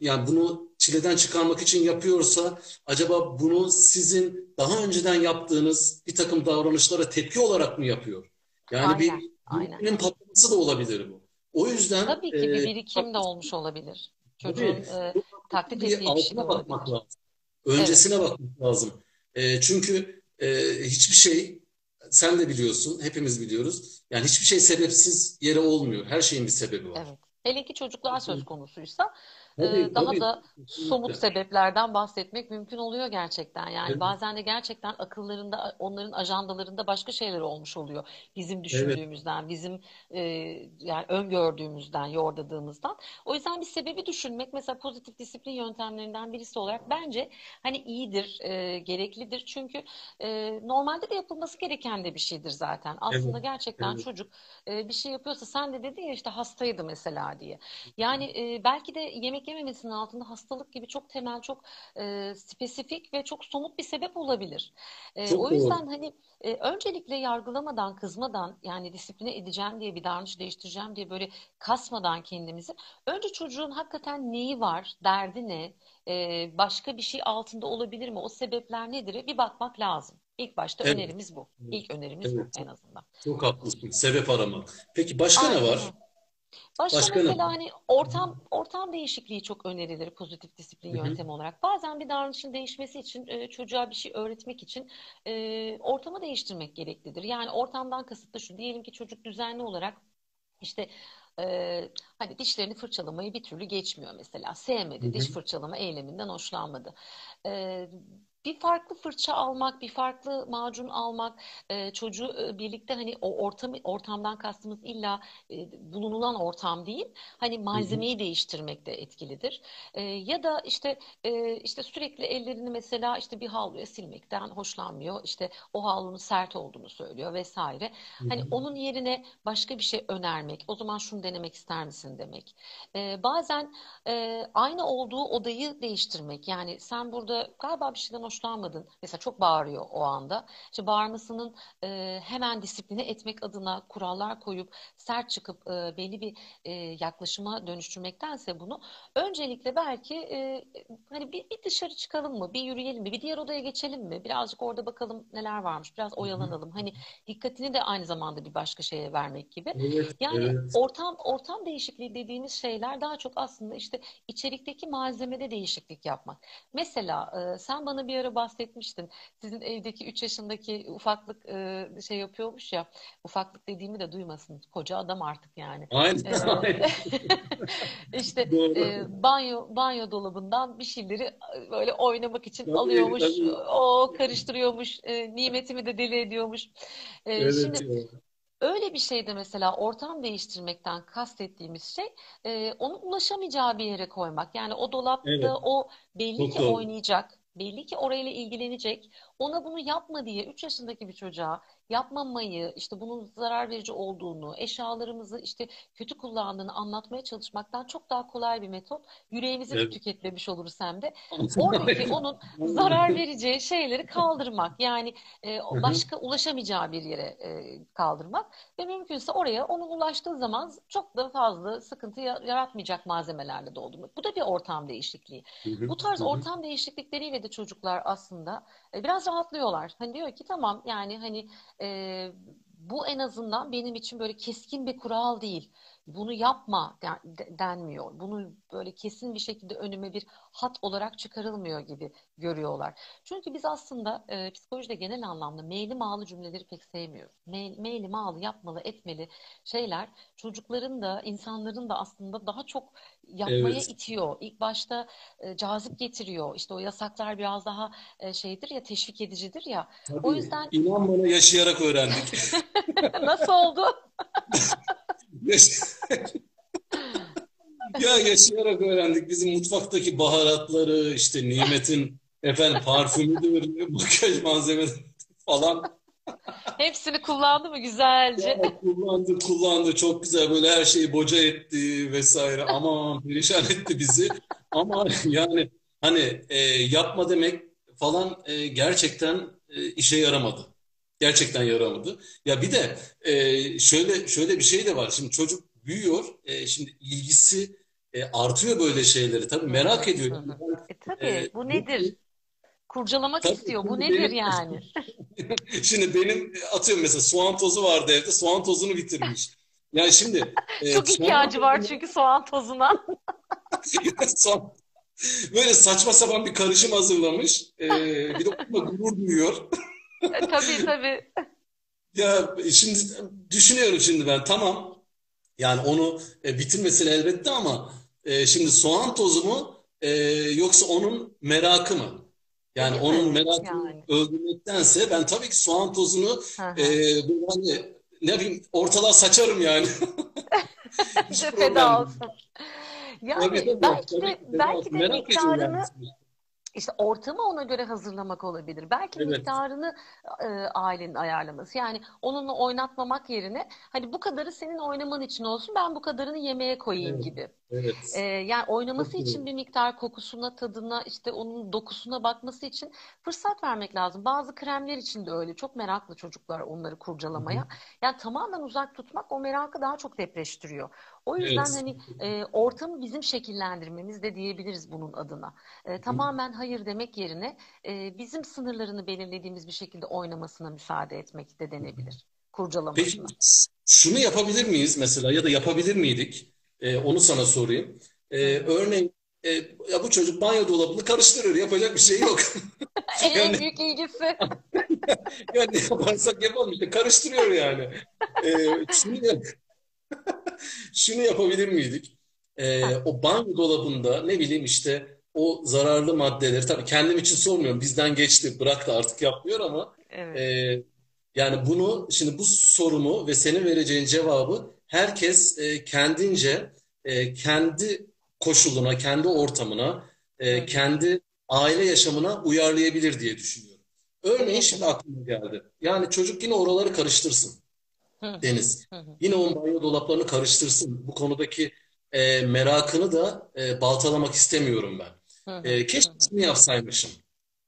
Speaker 1: yani bunu çileden çıkarmak için yapıyorsa acaba bunu sizin daha önceden yaptığınız bir takım davranışlara tepki olarak mı yapıyor? Yani bir
Speaker 2: Aynen, aynen.
Speaker 1: birbirinin patlaması da olabilir bu. O yüzden
Speaker 2: Tabii ki bir
Speaker 1: e,
Speaker 2: birikim de olmuş olabilir. Çocuğun e, taklit
Speaker 1: bir
Speaker 2: ettiği bir şey
Speaker 1: bakmak
Speaker 2: olabilir.
Speaker 1: lazım.
Speaker 2: Evet,
Speaker 1: Öncesine bakmak lazım. E, çünkü e, hiçbir şey sen de biliyorsun, hepimiz biliyoruz. Yani hiçbir şey sebepsiz yere olmuyor. Her şeyin bir sebebi var.
Speaker 2: evet. Hele ki çocuklar söz konusuysa
Speaker 1: Tabii
Speaker 2: daha
Speaker 1: tabii
Speaker 2: da somut sebeplerden bahsetmek mümkün oluyor gerçekten. Yani
Speaker 1: Evet,
Speaker 2: bazen de gerçekten akıllarında, onların ajandalarında başka şeyler olmuş oluyor. Bizim
Speaker 1: evet,
Speaker 2: düşündüğümüzden, bizim e, yani öngördüğümüzden, yordadığımızdan. O yüzden bir sebebi düşünmek mesela pozitif disiplin yöntemlerinden birisi olarak bence hani iyidir, e, gereklidir. Çünkü e, normalde de yapılması gereken de bir şeydir zaten. Aslında
Speaker 1: evet,
Speaker 2: gerçekten
Speaker 1: evet.
Speaker 2: çocuk e, bir şey yapıyorsa sen de dedin ya işte hastaydı mesela diye. Yani e, belki de yemek yememesinin altında hastalık gibi çok temel, çok e, spesifik ve çok somut bir sebep olabilir. E,
Speaker 1: Çok
Speaker 2: o
Speaker 1: doğru.
Speaker 2: yüzden hani e, öncelikle yargılamadan, kızmadan yani disipline edeceğim diye bir davranış değiştireceğim diye böyle kasmadan kendimizi önce çocuğun hakikaten neyi var, derdi ne, e, başka bir şey altında olabilir mi, o sebepler nedir bir bakmak lazım. İlk başta
Speaker 1: Evet,
Speaker 2: önerimiz bu.
Speaker 1: evet,
Speaker 2: İlk önerimiz bu
Speaker 1: evet.
Speaker 2: en azından.
Speaker 1: Çok haklısın. Sebep arama. Peki başka ne
Speaker 2: Aynen
Speaker 1: var?
Speaker 2: Başka
Speaker 1: Başka
Speaker 2: mesela hani ortam ortam değişikliği çok önerilir pozitif disiplin
Speaker 1: Hı hı.
Speaker 2: yöntemi olarak. Bazen bir davranışın değişmesi için e, çocuğa bir şey öğretmek için e, ortamı değiştirmek gereklidir. Yani ortamdan kasıt da şu. Diyelim ki çocuk düzenli olarak işte e, hani dişlerini fırçalamayı bir türlü geçmiyor mesela. Sevmedi. Diş
Speaker 1: hı.
Speaker 2: fırçalama eyleminden hoşlanmadı. E, bir farklı fırça almak, bir farklı macun almak, e, çocuğu e, birlikte hani o ortamı ortamdan kastımız illa e, bulunulan ortam değil, hani
Speaker 1: Hı hı.
Speaker 2: malzemeyi değiştirmek de etkilidir. E, ya da işte e, işte sürekli ellerini mesela işte bir havluya silmekten hoşlanmıyor. İşte o havlunun sert olduğunu söylüyor vesaire.
Speaker 1: Hı
Speaker 2: Hani
Speaker 1: hı.
Speaker 2: onun yerine başka bir şey önermek, o zaman şunu denemek ister misin demek. Ee, bazen e, aynı olduğu odayı değiştirmek. Yani sen burada galiba bir şeyden hoşlanmadın. Mesela çok bağırıyor o anda. İşte bağırmasının e, hemen disipline etmek adına kurallar koyup sert çıkıp e, belli bir e, yaklaşıma dönüştürmektense bunu öncelikle belki e, hani bir, bir dışarı çıkalım mı, bir yürüyelim mi, bir diğer odaya geçelim mi, birazcık orada bakalım neler varmış, biraz oyalanalım. Hani dikkatini de aynı zamanda bir başka şeye vermek gibi.
Speaker 1: Evet,
Speaker 2: Yani
Speaker 1: evet.
Speaker 2: ortam ortam değişikliği dediğimiz şeyler daha çok aslında işte içerikteki malzemede değişiklik yapmak. Mesela e, sen bana bir ara bahsetmiştin. Sizin evdeki 3 yaşındaki ufaklık e, şey yapıyormuş ya. Ufaklık dediğimi de duymasın. Koca adam artık yani.
Speaker 1: Aynen,
Speaker 2: E, *laughs*
Speaker 1: aynen. *laughs*
Speaker 2: işte
Speaker 1: Doğru.
Speaker 2: e, banyo banyo dolabından bir şeyleri e, böyle oynamak için
Speaker 1: Tabii,
Speaker 2: alıyormuş.
Speaker 1: tabii.
Speaker 2: O karıştırıyormuş. E, nimetimi de deli ediyormuş. E,
Speaker 1: Evet
Speaker 2: şimdi
Speaker 1: ya.
Speaker 2: Öyle bir şeyde mesela ortam değiştirmekten kastettiğimiz şey e, onun ulaşamayacağı bir yere koymak. Yani o
Speaker 1: Evet.
Speaker 2: dolapta o belli
Speaker 1: Çok
Speaker 2: ki
Speaker 1: doğru.
Speaker 2: oynayacak, belli ki orayla ilgilenecek. Ona bunu yapma diye 3 yaşındaki bir çocuğa yapmamayı, işte bunun zarar verici olduğunu, eşyalarımızı işte kötü kullandığını anlatmaya çalışmaktan çok daha kolay bir metot. Yüreğimizi
Speaker 1: Evet.
Speaker 2: tüketmemiş oluruz hem de. *laughs* Oradaki onun zarar vereceği şeyleri kaldırmak. Yani e, başka ulaşamayacağı bir yere e, kaldırmak ve mümkünse oraya onun ulaştığı zaman çok da fazla sıkıntı ya- yaratmayacak malzemelerle doldurmak. Bu da bir ortam değişikliği. Bu tarz ortam değişiklikleriyle de çocuklar aslında e, biraz rahatlıyorlar. Hani diyor ki tamam yani hani e, bu en azından benim için böyle keskin bir kural değil. Bunu yapma den- de- denmiyor. Bunu böyle kesin bir şekilde önüme bir hat olarak çıkarılmıyor gibi görüyorlar. Çünkü biz aslında e, psikolojide genel anlamda meyli mağlı cümleleri pek sevmiyoruz. Mey, meyli mağlı, yapmalı, etmeli şeyler çocukların da insanların da aslında daha çok yapmaya
Speaker 1: Evet.
Speaker 2: itiyor. İlk başta e, cazip getiriyor. İşte o yasaklar biraz daha e, şeydir ya teşvik edicidir ya. O
Speaker 1: Tabii.
Speaker 2: yüzden
Speaker 1: İnan bana yaşayarak öğrendik. *laughs*
Speaker 2: nasıl oldu? *laughs*
Speaker 1: Ya yaşayarak öğrendik. Bizim mutfaktaki baharatları, işte Nimet'in efendim parfümüdür, makyaj malzemeleri falan.
Speaker 2: Hepsini kullandı mı güzelce?
Speaker 1: Ya kullandı, kullandı. Çok güzel böyle her şeyi boca etti vesaire. Aman perişan etti bizi. Ama yani hani e, yapma demek falan e, gerçekten e, işe yaramadı. Gerçekten yaramadı. Ya bir de e, şöyle şöyle bir şey de var. Şimdi çocuk büyüyor. E, şimdi ilgisi e, artıyor böyle şeyleri. Tabii merak ediyor.
Speaker 2: hı hı. E tabii
Speaker 1: e,
Speaker 2: bu nedir? Kurcalamak
Speaker 1: tabii
Speaker 2: istiyor. Bu nedir
Speaker 1: benim
Speaker 2: yani? *laughs*
Speaker 1: Şimdi benim atıyorum mesela soğan tozu vardı evde. Soğan tozunu bitirmiş. Yani şimdi e,
Speaker 2: Çok
Speaker 1: soğan
Speaker 2: ihtiyacı var çünkü soğan tozuna. *laughs*
Speaker 1: böyle saçma sapan bir karışım hazırlamış. E, bir de gurur duyuyor. *laughs*
Speaker 2: E, Tabii tabii.
Speaker 1: Ya şimdi düşünüyorum şimdi ben tamam yani onu e, bitirmesin elbette ama e, şimdi soğan tozu mu e, yoksa onun merakı mı? Yani
Speaker 2: değil
Speaker 1: onun merakını
Speaker 2: Yani.
Speaker 1: öldürmektense ben tabii ki soğan tozunu
Speaker 2: Hı
Speaker 1: e, hani ne bileyim ortalığa saçarım yani. *laughs* Hiç
Speaker 2: De feda olsun. Yani
Speaker 1: tabii
Speaker 2: belki de belki de
Speaker 1: ediyorum yani.
Speaker 2: miktarını İşte ortamı ona göre hazırlamak olabilir. Belki
Speaker 1: Evet.
Speaker 2: miktarını e, ailenin ayarlaması. Yani onunla oynatmamak yerine hani bu kadarı senin oynaman için olsun ben bu kadarını yemeğe koyayım
Speaker 1: Evet.
Speaker 2: gibi.
Speaker 1: Evet.
Speaker 2: Ee, yani oynaması
Speaker 1: Çok
Speaker 2: için bir miktar kokusuna, tadına, işte onun dokusuna bakması için fırsat vermek lazım. Bazı kremler için de öyle. Çok meraklı çocuklar onları
Speaker 1: Hı hı.
Speaker 2: kurcalamaya. Yani tamamen uzak tutmak o merakı daha çok depreştiriyor. O yüzden
Speaker 1: Evet.
Speaker 2: hani e, ortamı bizim şekillendirmemiz de diyebiliriz bunun adına. E, tamamen hayır demek yerine e, bizim sınırlarını belirlediğimiz bir şekilde oynamasına müsaade etmek de denebilir.
Speaker 1: Peki
Speaker 2: Kurcalamasına.
Speaker 1: şunu yapabilir miyiz mesela ya da yapabilir miydik? E, onu sana sorayım. E, örneğin e, ya bu çocuk banyo dolabını karıştırıyor. Yapacak bir şey yok. *laughs*
Speaker 2: En
Speaker 1: Yani,
Speaker 2: büyük ilgisi. *laughs*
Speaker 1: yani ne yaparsak yapalım işte karıştırıyor yani. E, şunu, *laughs* şunu yapabilir miydik? E,
Speaker 2: Ha,
Speaker 1: o banyo dolabında ne bileyim işte o zararlı maddeleri tabii kendim için sormuyorum. Bizden geçti bırak da artık yapmıyor ama e,
Speaker 2: evet.
Speaker 1: yani bunu şimdi bu sorumu ve senin vereceğin cevabı herkes e, kendince e, kendi koşuluna, kendi ortamına, e, kendi aile yaşamına uyarlayabilir diye düşünüyorum. Örneğin şimdi aklıma geldi. Yani çocuk yine oraları karıştırsın. Deniz. Yine o banyo dolaplarını karıştırsın. Bu konudaki e, merakını da e, baltalamak istemiyorum ben. E, keşke şunu yapsaymışım.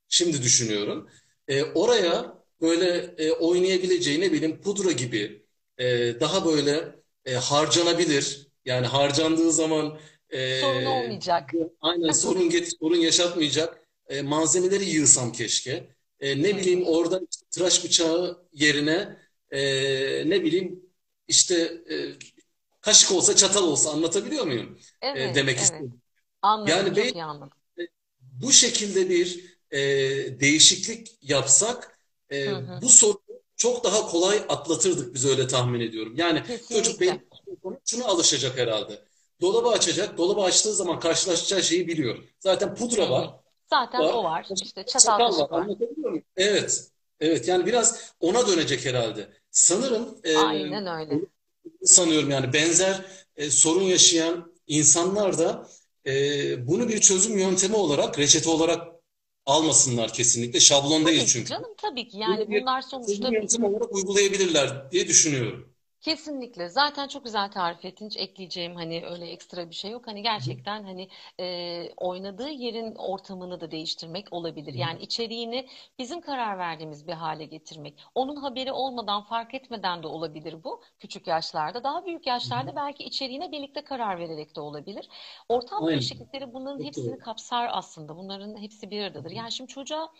Speaker 1: Şimdi düşünüyorum. E, oraya böyle e, oynayabileceği ne bileyim pudra gibi e, daha böyle e, harcanabilir. Yani harcandığı zaman
Speaker 2: Sorun
Speaker 1: e,
Speaker 2: olmayacak.
Speaker 1: aynen sorun get sorun yaşatmayacak e, malzemeleri yığsam keşke. E, ne bileyim orada tıraş bıçağı yerine e, ne bileyim işte e, kaşık olsa çatal olsa anlatabiliyor muyum? E,
Speaker 2: Evet,
Speaker 1: demek
Speaker 2: evet.
Speaker 1: istedim.
Speaker 2: Anladım,
Speaker 1: Yani
Speaker 2: iyi anladım.
Speaker 1: bu şekilde bir e, değişiklik yapsak
Speaker 2: Hı
Speaker 1: e,
Speaker 2: hı.
Speaker 1: bu sorunu çok daha kolay atlatırdık biz öyle tahmin ediyorum. Yani çocuk
Speaker 2: Kesinlikle.
Speaker 1: bir sonra şuna alışacak herhalde. Dolabı açacak. Dolabı açtığı zaman karşılaşacağı şeyi biliyor. Zaten
Speaker 2: Hı
Speaker 1: pudra
Speaker 2: hı.
Speaker 1: var,
Speaker 2: Zaten
Speaker 1: var,
Speaker 2: o var. İşte çatal
Speaker 1: çatal var.
Speaker 2: var.
Speaker 1: Anlatabiliyor muyum? Evet. Evet. Yani biraz ona dönecek herhalde. Sanırım e,
Speaker 2: Aynen öyle.
Speaker 1: sanıyorum yani benzer e, sorun yaşayan insanlar da e, bunu bir çözüm yöntemi olarak, reçete olarak almasınlar kesinlikle. Şablon değil
Speaker 2: Tabii ki
Speaker 1: çünkü.
Speaker 2: canım, tabii ki. Yani bunlar
Speaker 1: çözüm
Speaker 2: sonuçta
Speaker 1: yöntemi olarak uygulayabilirler diye düşünüyorum.
Speaker 2: Kesinlikle. Zaten çok güzel tarif ettin. Hiç ekleyeceğim hani öyle ekstra bir şey yok. Hani gerçekten hani e, oynadığı yerin ortamını da değiştirmek olabilir. Yani içeriğini bizim karar verdiğimiz bir hale getirmek. Onun haberi olmadan, fark etmeden de olabilir bu küçük yaşlarda. Daha büyük yaşlarda belki içeriğine birlikte karar vererek de olabilir. Ortam
Speaker 1: Aynen.
Speaker 2: değişiklikleri bunların hepsini kapsar aslında. Bunların hepsi bir aradadır. Yani şimdi çocuğa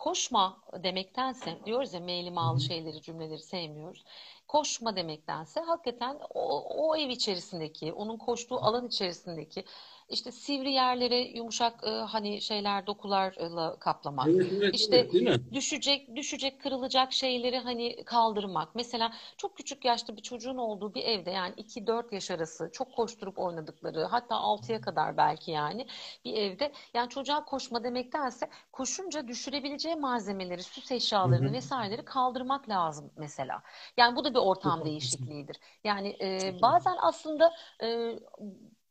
Speaker 2: koşma demektense diyoruz ya meyli mağlı şeyleri, cümleleri sevmiyoruz. Koşma demektense hakikaten o, o ev içerisindeki, onun koştuğu alan içerisindeki işte sivri yerlere yumuşak e, hani şeyler dokularla kaplamak.
Speaker 1: Evet, evet,
Speaker 2: İşte
Speaker 1: evet, değil mi?
Speaker 2: düşecek, düşecek, kırılacak şeyleri hani kaldırmak. Mesela çok küçük yaşta bir çocuğun olduğu bir evde yani 2-4 yaş arası çok koşturup oynadıkları hatta 6'ya kadar belki yani bir evde yani çocuğa koşma demektense koşunca düşürebileceği malzemeleri, süs eşyalarını
Speaker 1: hı.
Speaker 2: vesaireleri kaldırmak lazım mesela. Yani bu da bir ortam değişikliğidir. Yani e, bazen aslında e,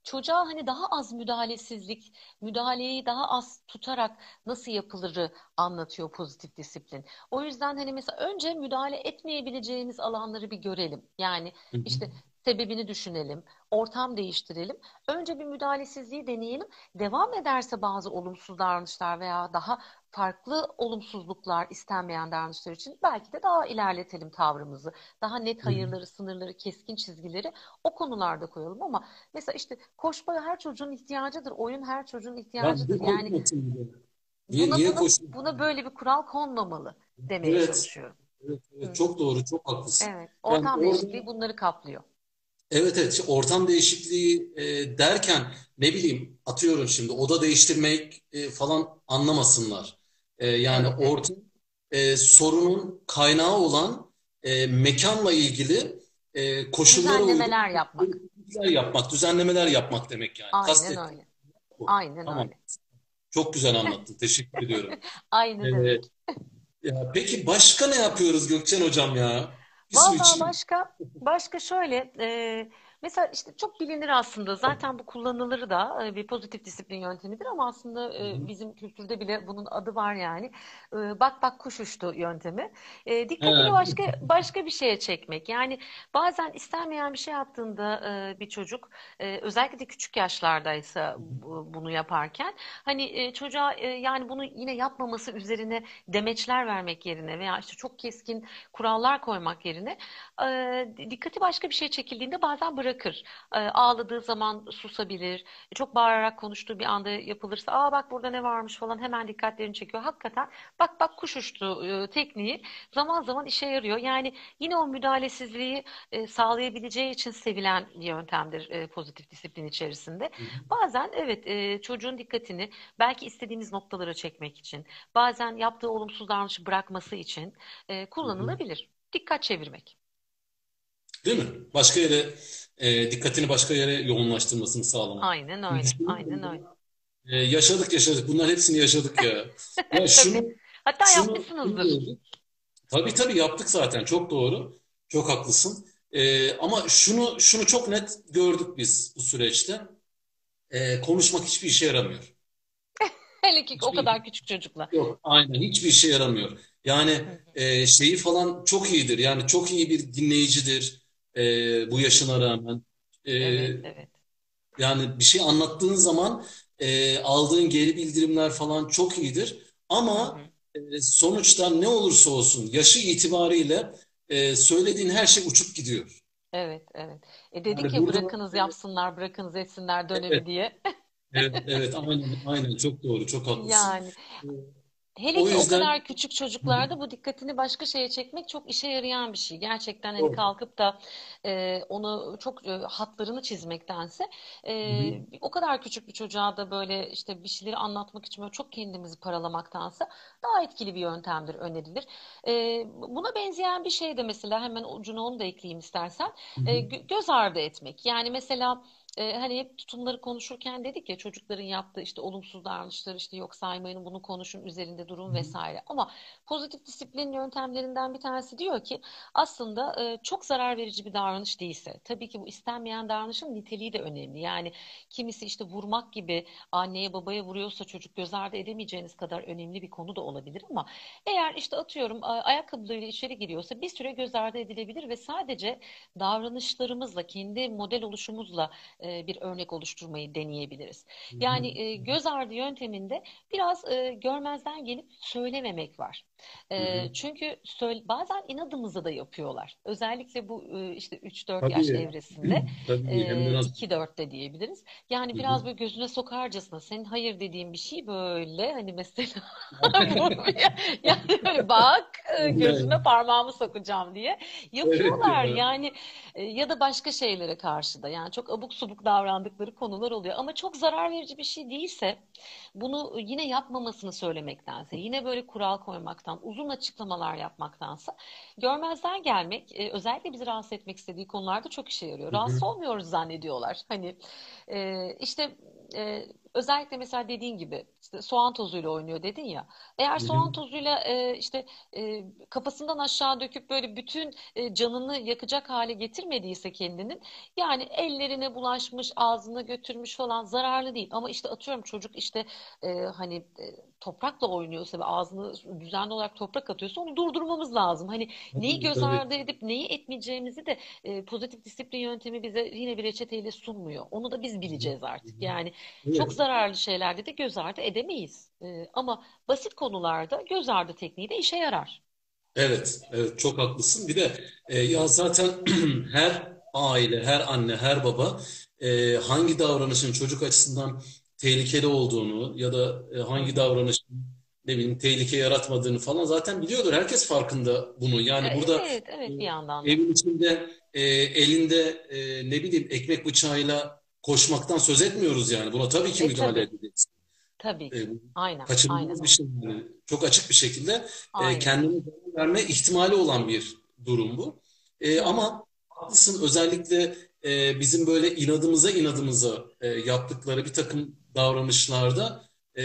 Speaker 2: çocuğa hani daha az müdahalesizlik, müdahaleyi daha az tutarak nasıl yapılırı anlatıyor pozitif disiplin. O yüzden hani mesela önce müdahale etmeyebileceğimiz alanları bir görelim. Yani işte sebebini düşünelim, ortam değiştirelim. Önce bir müdahalesizliği deneyelim. Devam ederse bazı olumsuz davranışlar veya daha farklı olumsuzluklar istenmeyen davranışlar için belki de daha ilerletelim tavrımızı. Daha net hayırları, sınırları, keskin çizgileri o konularda koyalım ama mesela işte koşma her çocuğun ihtiyacıdır, oyun her çocuğun ihtiyacıdır. Yani
Speaker 1: koşmasın diye. Niye,
Speaker 2: buna
Speaker 1: niye
Speaker 2: buna
Speaker 1: koşmasın?
Speaker 2: buna böyle bir kural konmamalı demeye
Speaker 1: Evet.
Speaker 2: çalışıyorum.
Speaker 1: Evet, evet,
Speaker 2: hı.
Speaker 1: çok doğru, çok haklısın.
Speaker 2: Evet,
Speaker 1: Yani
Speaker 2: ortam
Speaker 1: orada
Speaker 2: değişikliği bunları kaplıyor.
Speaker 1: evet evet ortam değişikliği e, derken ne bileyim atıyorum şimdi oda değiştirmek e, falan anlamasınlar. E, yani ortam e, sorunun kaynağı olan e, mekanla ilgili e, koşullara uygun
Speaker 2: Düzenlemeler yapmak.
Speaker 1: değişiklikler yapmak, düzenlemeler yapmak demek yani.
Speaker 2: Aynen
Speaker 1: Kastettiğim
Speaker 2: öyle.
Speaker 1: bu.
Speaker 2: Aynen
Speaker 1: Tamam.
Speaker 2: öyle.
Speaker 1: Çok güzel anlattın. Teşekkür ediyorum.
Speaker 2: Aynı
Speaker 1: E,
Speaker 2: demek.
Speaker 1: ya peki başka ne yapıyoruz Gökçen hocam ya? İçeyim.
Speaker 2: başka başka şöyle e, mesela işte çok bilinir aslında. Zaten bu kullanılır da e, bir pozitif disiplin yöntemidir ama aslında e, bizim kültürde bile bunun adı var yani. E, bak bak kuş uçtu yöntemi. Dikkatini
Speaker 1: He.
Speaker 2: başka başka bir şeye çekmek. Yani bazen istenmeyen bir şey yaptığında bir çocuk özellikle de küçük yaşlardaysa bu- bunu yaparken hani çocuğa yani bunu yine yapmaması üzerine demeçler vermek yerine veya işte çok keskin kurallar koymak yerine dikkati başka bir şeye çekildiğinde bazen bırakır. E, ağladığı zaman susabilir. E, çok bağırarak konuştuğu bir anda yapılırsa aa bak burada ne varmış falan hemen dikkatlerini çekiyor. Hakikaten bak bak kuş uçtu e, tekniği zaman zaman işe yarıyor. Yani yine o müdahalesizliği e, sağlayabileceği için sevilen bir yöntemdir e, pozitif disiplin içerisinde. Bazen evet e, çocuğun dikkatini belki istediğimiz noktalara çekmek için, bazen yaptığı olumsuz davranışı bırakması için e, kullanılabilir. Dikkat çevirmek.
Speaker 1: Değil mi? Başka yere e, dikkatini başka yere yoğunlaştırmasını sağlamak.
Speaker 2: Aynen öyle. Aynen öyle.
Speaker 1: E, yaşadık yaşadık. Bunların hepsini yaşadık ya. *laughs* Ya şunu,
Speaker 2: Hatta
Speaker 1: şunu,
Speaker 2: yapmışsınızdır.
Speaker 1: Tabii tabii yaptık zaten. Çok doğru. Çok haklısın. E, ama şunu şunu çok net gördük biz bu süreçte. E, konuşmak hiçbir işe yaramıyor. *laughs*
Speaker 2: Hele ki o kadar küçük çocukla.
Speaker 1: Yok, aynen hiçbir işe yaramıyor. Yani e, şeyi falan çok iyidir. Yani çok iyi bir dinleyicidir e, bu yaşına rağmen. E,
Speaker 2: Evet, evet.
Speaker 1: yani bir şey anlattığın zaman e, aldığın geri bildirimler falan çok iyidir. Ama
Speaker 2: hı.
Speaker 1: e, sonuçta ne olursa olsun yaşı itibariyle e, söylediğin her şey uçup gidiyor.
Speaker 2: Evet, evet. E dedik
Speaker 1: Yani
Speaker 2: ya
Speaker 1: burada
Speaker 2: bırakınız yapsınlar, bırakınız etsinler dönemi
Speaker 1: evet,
Speaker 2: diye.
Speaker 1: evet, evet, aynen, aynen çok doğru, çok haklısın.
Speaker 2: Yani Hele
Speaker 1: o
Speaker 2: ki o
Speaker 1: yüzden
Speaker 2: kadar küçük çocuklarda bu dikkatini başka şeye çekmek çok işe yarayan bir şey. Gerçekten hani
Speaker 1: doğru.
Speaker 2: kalkıp da e, onu çok e, hatlarını çizmektense e, o kadar küçük bir çocuğa da böyle işte bir şeyleri anlatmak için böyle çok kendimizi paralamaktansa daha etkili bir yöntemdir önerilir. E, buna benzeyen bir şey de mesela hemen ucuna onu da ekleyeyim istersen
Speaker 1: hı
Speaker 2: e,
Speaker 1: hı,
Speaker 2: göz ardı etmek. Yani mesela e, hani hep tutumları konuşurken dedik ya çocukların yaptığı işte olumsuz davranışları işte yok saymayın bunu konuşun üzerinde durun vesaire. Ama pozitif disiplin yöntemlerinden bir tanesi diyor ki aslında e, çok zarar verici bir davranış değilse tabii ki bu istenmeyen davranışın niteliği de önemli. Yani kimisi işte vurmak gibi anneye babaya vuruyorsa çocuk göz ardı edemeyeceğiniz kadar önemli bir konu da olabilir ama eğer işte atıyorum ayakkabılarıyla içeri giriyorsa bir süre göz ardı edilebilir ve sadece davranışlarımızla kendi model oluşumuzla e, bir örnek oluşturmayı deneyebiliriz. Yani e, göz ardı yönteminde biraz e, görmezden gelip söylememek var. E, çünkü söyle, bazen inadımızı da yapıyorlar. Özellikle bu e, işte 3-4 yaş *clears throat*
Speaker 1: Tabii,
Speaker 2: evresinde
Speaker 1: tabii
Speaker 2: e,
Speaker 1: nasıl.
Speaker 2: 2-4 de diyebiliriz. Yani biraz böyle gözüne sokarcasına senin hayır dediğin bir şey böyle hani mesela *laughs* yani böyle bak *laughs* gözüne parmağımı sokacağım diye
Speaker 1: Evet
Speaker 2: yapıyorlar.
Speaker 1: ya.
Speaker 2: Yani e, ya da başka şeylere karşı da yani çok abuk subuk davrandıkları konular oluyor. Ama çok zarar verici bir şey değilse bunu yine yapmamasını söylemektense, yine böyle kural koymaktan, uzun açıklamalar yapmaktansa görmezden gelmek, e, özellikle bizi rahatsız etmek istediği konularda çok işe yarıyor. Rahatsız olmuyoruz zannediyorlar. Hani e, işte e, özellikle mesela dediğin gibi işte soğan tozuyla oynuyor dedin ya. Eğer soğan tozuyla e, işte e, kafasından aşağı döküp böyle bütün e, canını yakacak hale getirmediyse kendinin yani ellerine bulaşmış, ağzına götürmüş falan zararlı değil. Ama işte atıyorum çocuk işte e, hani e, toprakla oynuyorsa ve ağzını düzenli olarak toprak atıyorsa onu durdurmamız lazım. Hani neyi göz
Speaker 1: tabii.
Speaker 2: ardı edip neyi etmeyeceğimizi de e, pozitif disiplin yöntemi bize yine bir reçeteyle sunmuyor. Onu da biz bileceğiz artık. Yani çok
Speaker 1: Evet.
Speaker 2: Zararlı şeylerde de göz ardı edemeyiz. E, ama basit konularda göz ardı tekniği de işe yarar.
Speaker 1: Evet, evet çok haklısın. Bir de e, ya zaten *clears throat* her aile, her anne, her baba e, hangi davranışın çocuk açısından tehlikeli olduğunu ya da e, hangi davranışın ne bileyim tehlike yaratmadığını falan zaten biliyordur. Herkes farkında bunu. Yani burada
Speaker 2: Evet, evet bir yandan da.
Speaker 1: evin içinde e, elinde e, ne bileyim ekmek bıçağıyla koşmaktan söz etmiyoruz yani. Buna tabii ki
Speaker 2: E
Speaker 1: müdahale
Speaker 2: tabii,
Speaker 1: edeceğiz.
Speaker 2: tabii
Speaker 1: E, bu
Speaker 2: Aynen, aynen
Speaker 1: kaçınılmaz bir
Speaker 2: öyle.
Speaker 1: şey yani. Çok açık bir şekilde e,
Speaker 2: Aynen öyle.
Speaker 1: kendine verme ihtimali olan bir durum bu. E, ama haklısın özellikle e, bizim böyle inadımıza inadımıza e, yaptıkları bir takım davranışlarda e,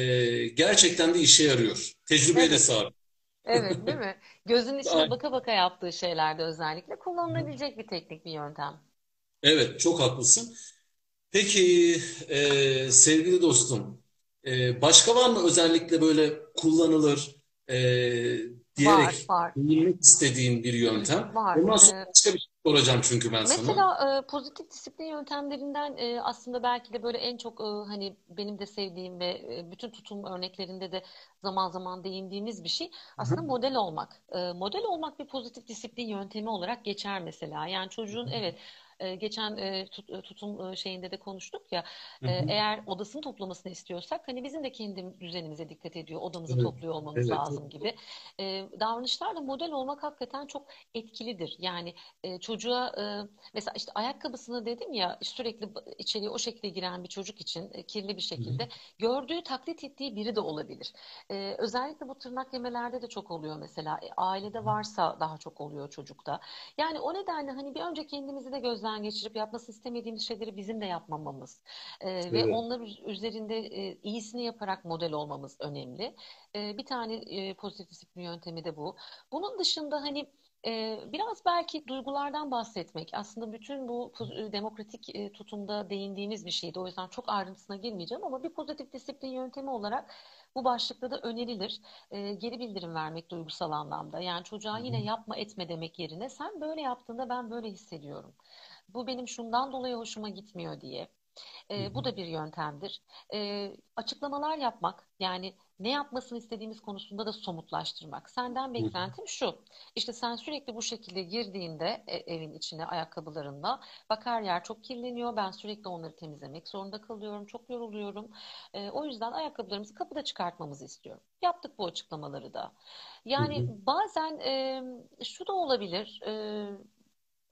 Speaker 1: gerçekten de işe yarıyor. Tecrübeye de
Speaker 2: Evet.
Speaker 1: sahip.
Speaker 2: Evet, değil mi? Gözün *laughs* içine
Speaker 1: Aynen.
Speaker 2: baka baka yaptığı şeylerde özellikle kullanılabilecek bir teknik, bir yöntem.
Speaker 1: Evet, çok haklısın. Peki e, sevgili dostum, e, başka var mı özellikle böyle kullanılır e, diyerek
Speaker 2: var.
Speaker 1: değinmek istediğin bir yöntem?
Speaker 2: Var.
Speaker 1: Ondan sonra
Speaker 2: Ee,
Speaker 1: başka bir şey soracağım çünkü ben sana.
Speaker 2: Mesela e, pozitif disiplin yöntemlerinden e, aslında belki de böyle en çok e, hani benim de sevdiğim ve e, bütün tutum örneklerinde de zaman zaman değindiğimiz bir şey aslında model olmak. E, model olmak bir pozitif disiplin yöntemi olarak geçer mesela. Yani çocuğun evet e, geçen e, tut, e, tutum e, şeyinde de konuştuk ya
Speaker 1: Hı
Speaker 2: e,
Speaker 1: hı.
Speaker 2: eğer odasını toplamasını istiyorsak hani bizim de kendi düzenimize dikkat ediyor odamızı
Speaker 1: Evet.
Speaker 2: topluyor olmamız
Speaker 1: Evet.
Speaker 2: lazım gibi e, davranışlarla model olmak hakikaten çok etkilidir. Yani e, çocuğa e, mesela işte ayakkabısını dedim ya sürekli içeriye o şekilde giren bir çocuk için e, kirli bir
Speaker 1: Hı hı.
Speaker 2: şekilde gördüğü taklit ettiği biri de olabilir. E, özellikle bu tırnak yemelerde de çok oluyor mesela. E, ailede varsa daha çok oluyor çocukta. Yani o nedenle hani bir önce kendimizi de gözden geçirip yapmasını istemediğimiz şeyleri bizim de yapmamamız e, ve
Speaker 1: Evet.
Speaker 2: onlar üz- üzerinde e, iyisini yaparak model olmamız önemli. E, bir tane e, pozitif disiplin yöntemi de bu. Bunun dışında hani e, biraz belki duygulardan bahsetmek aslında bütün bu e, demokratik e, tutumda değindiğimiz bir şeydi. O yüzden çok ayrıntısına girmeyeceğim ama bir pozitif disiplin yöntemi olarak bu başlıkta da önerilir. E, geri bildirim vermek duygusal anlamda. Yani çocuğa yine yapma etme demek yerine sen böyle yaptığında ben böyle hissediyorum. Bu benim şundan dolayı hoşuma gitmiyor diye.
Speaker 1: Hı
Speaker 2: E, bu
Speaker 1: hı.
Speaker 2: da bir yöntemdir. E, açıklamalar yapmak, yani ne yapmasını istediğimiz konusunda da somutlaştırmak. Senden
Speaker 1: Hı hı.
Speaker 2: beklentim şu. İşte sen sürekli bu şekilde girdiğinde e, evin içine ayakkabılarınla, bak her yer çok kirleniyor. Ben sürekli onları temizlemek zorunda kalıyorum. Çok yoruluyorum. E, o yüzden ayakkabılarımızı kapıda çıkartmamızı istiyorum. Yaptık bu açıklamaları da.
Speaker 1: Hı
Speaker 2: Yani
Speaker 1: hı.
Speaker 2: bazen e, şu da olabilir. E,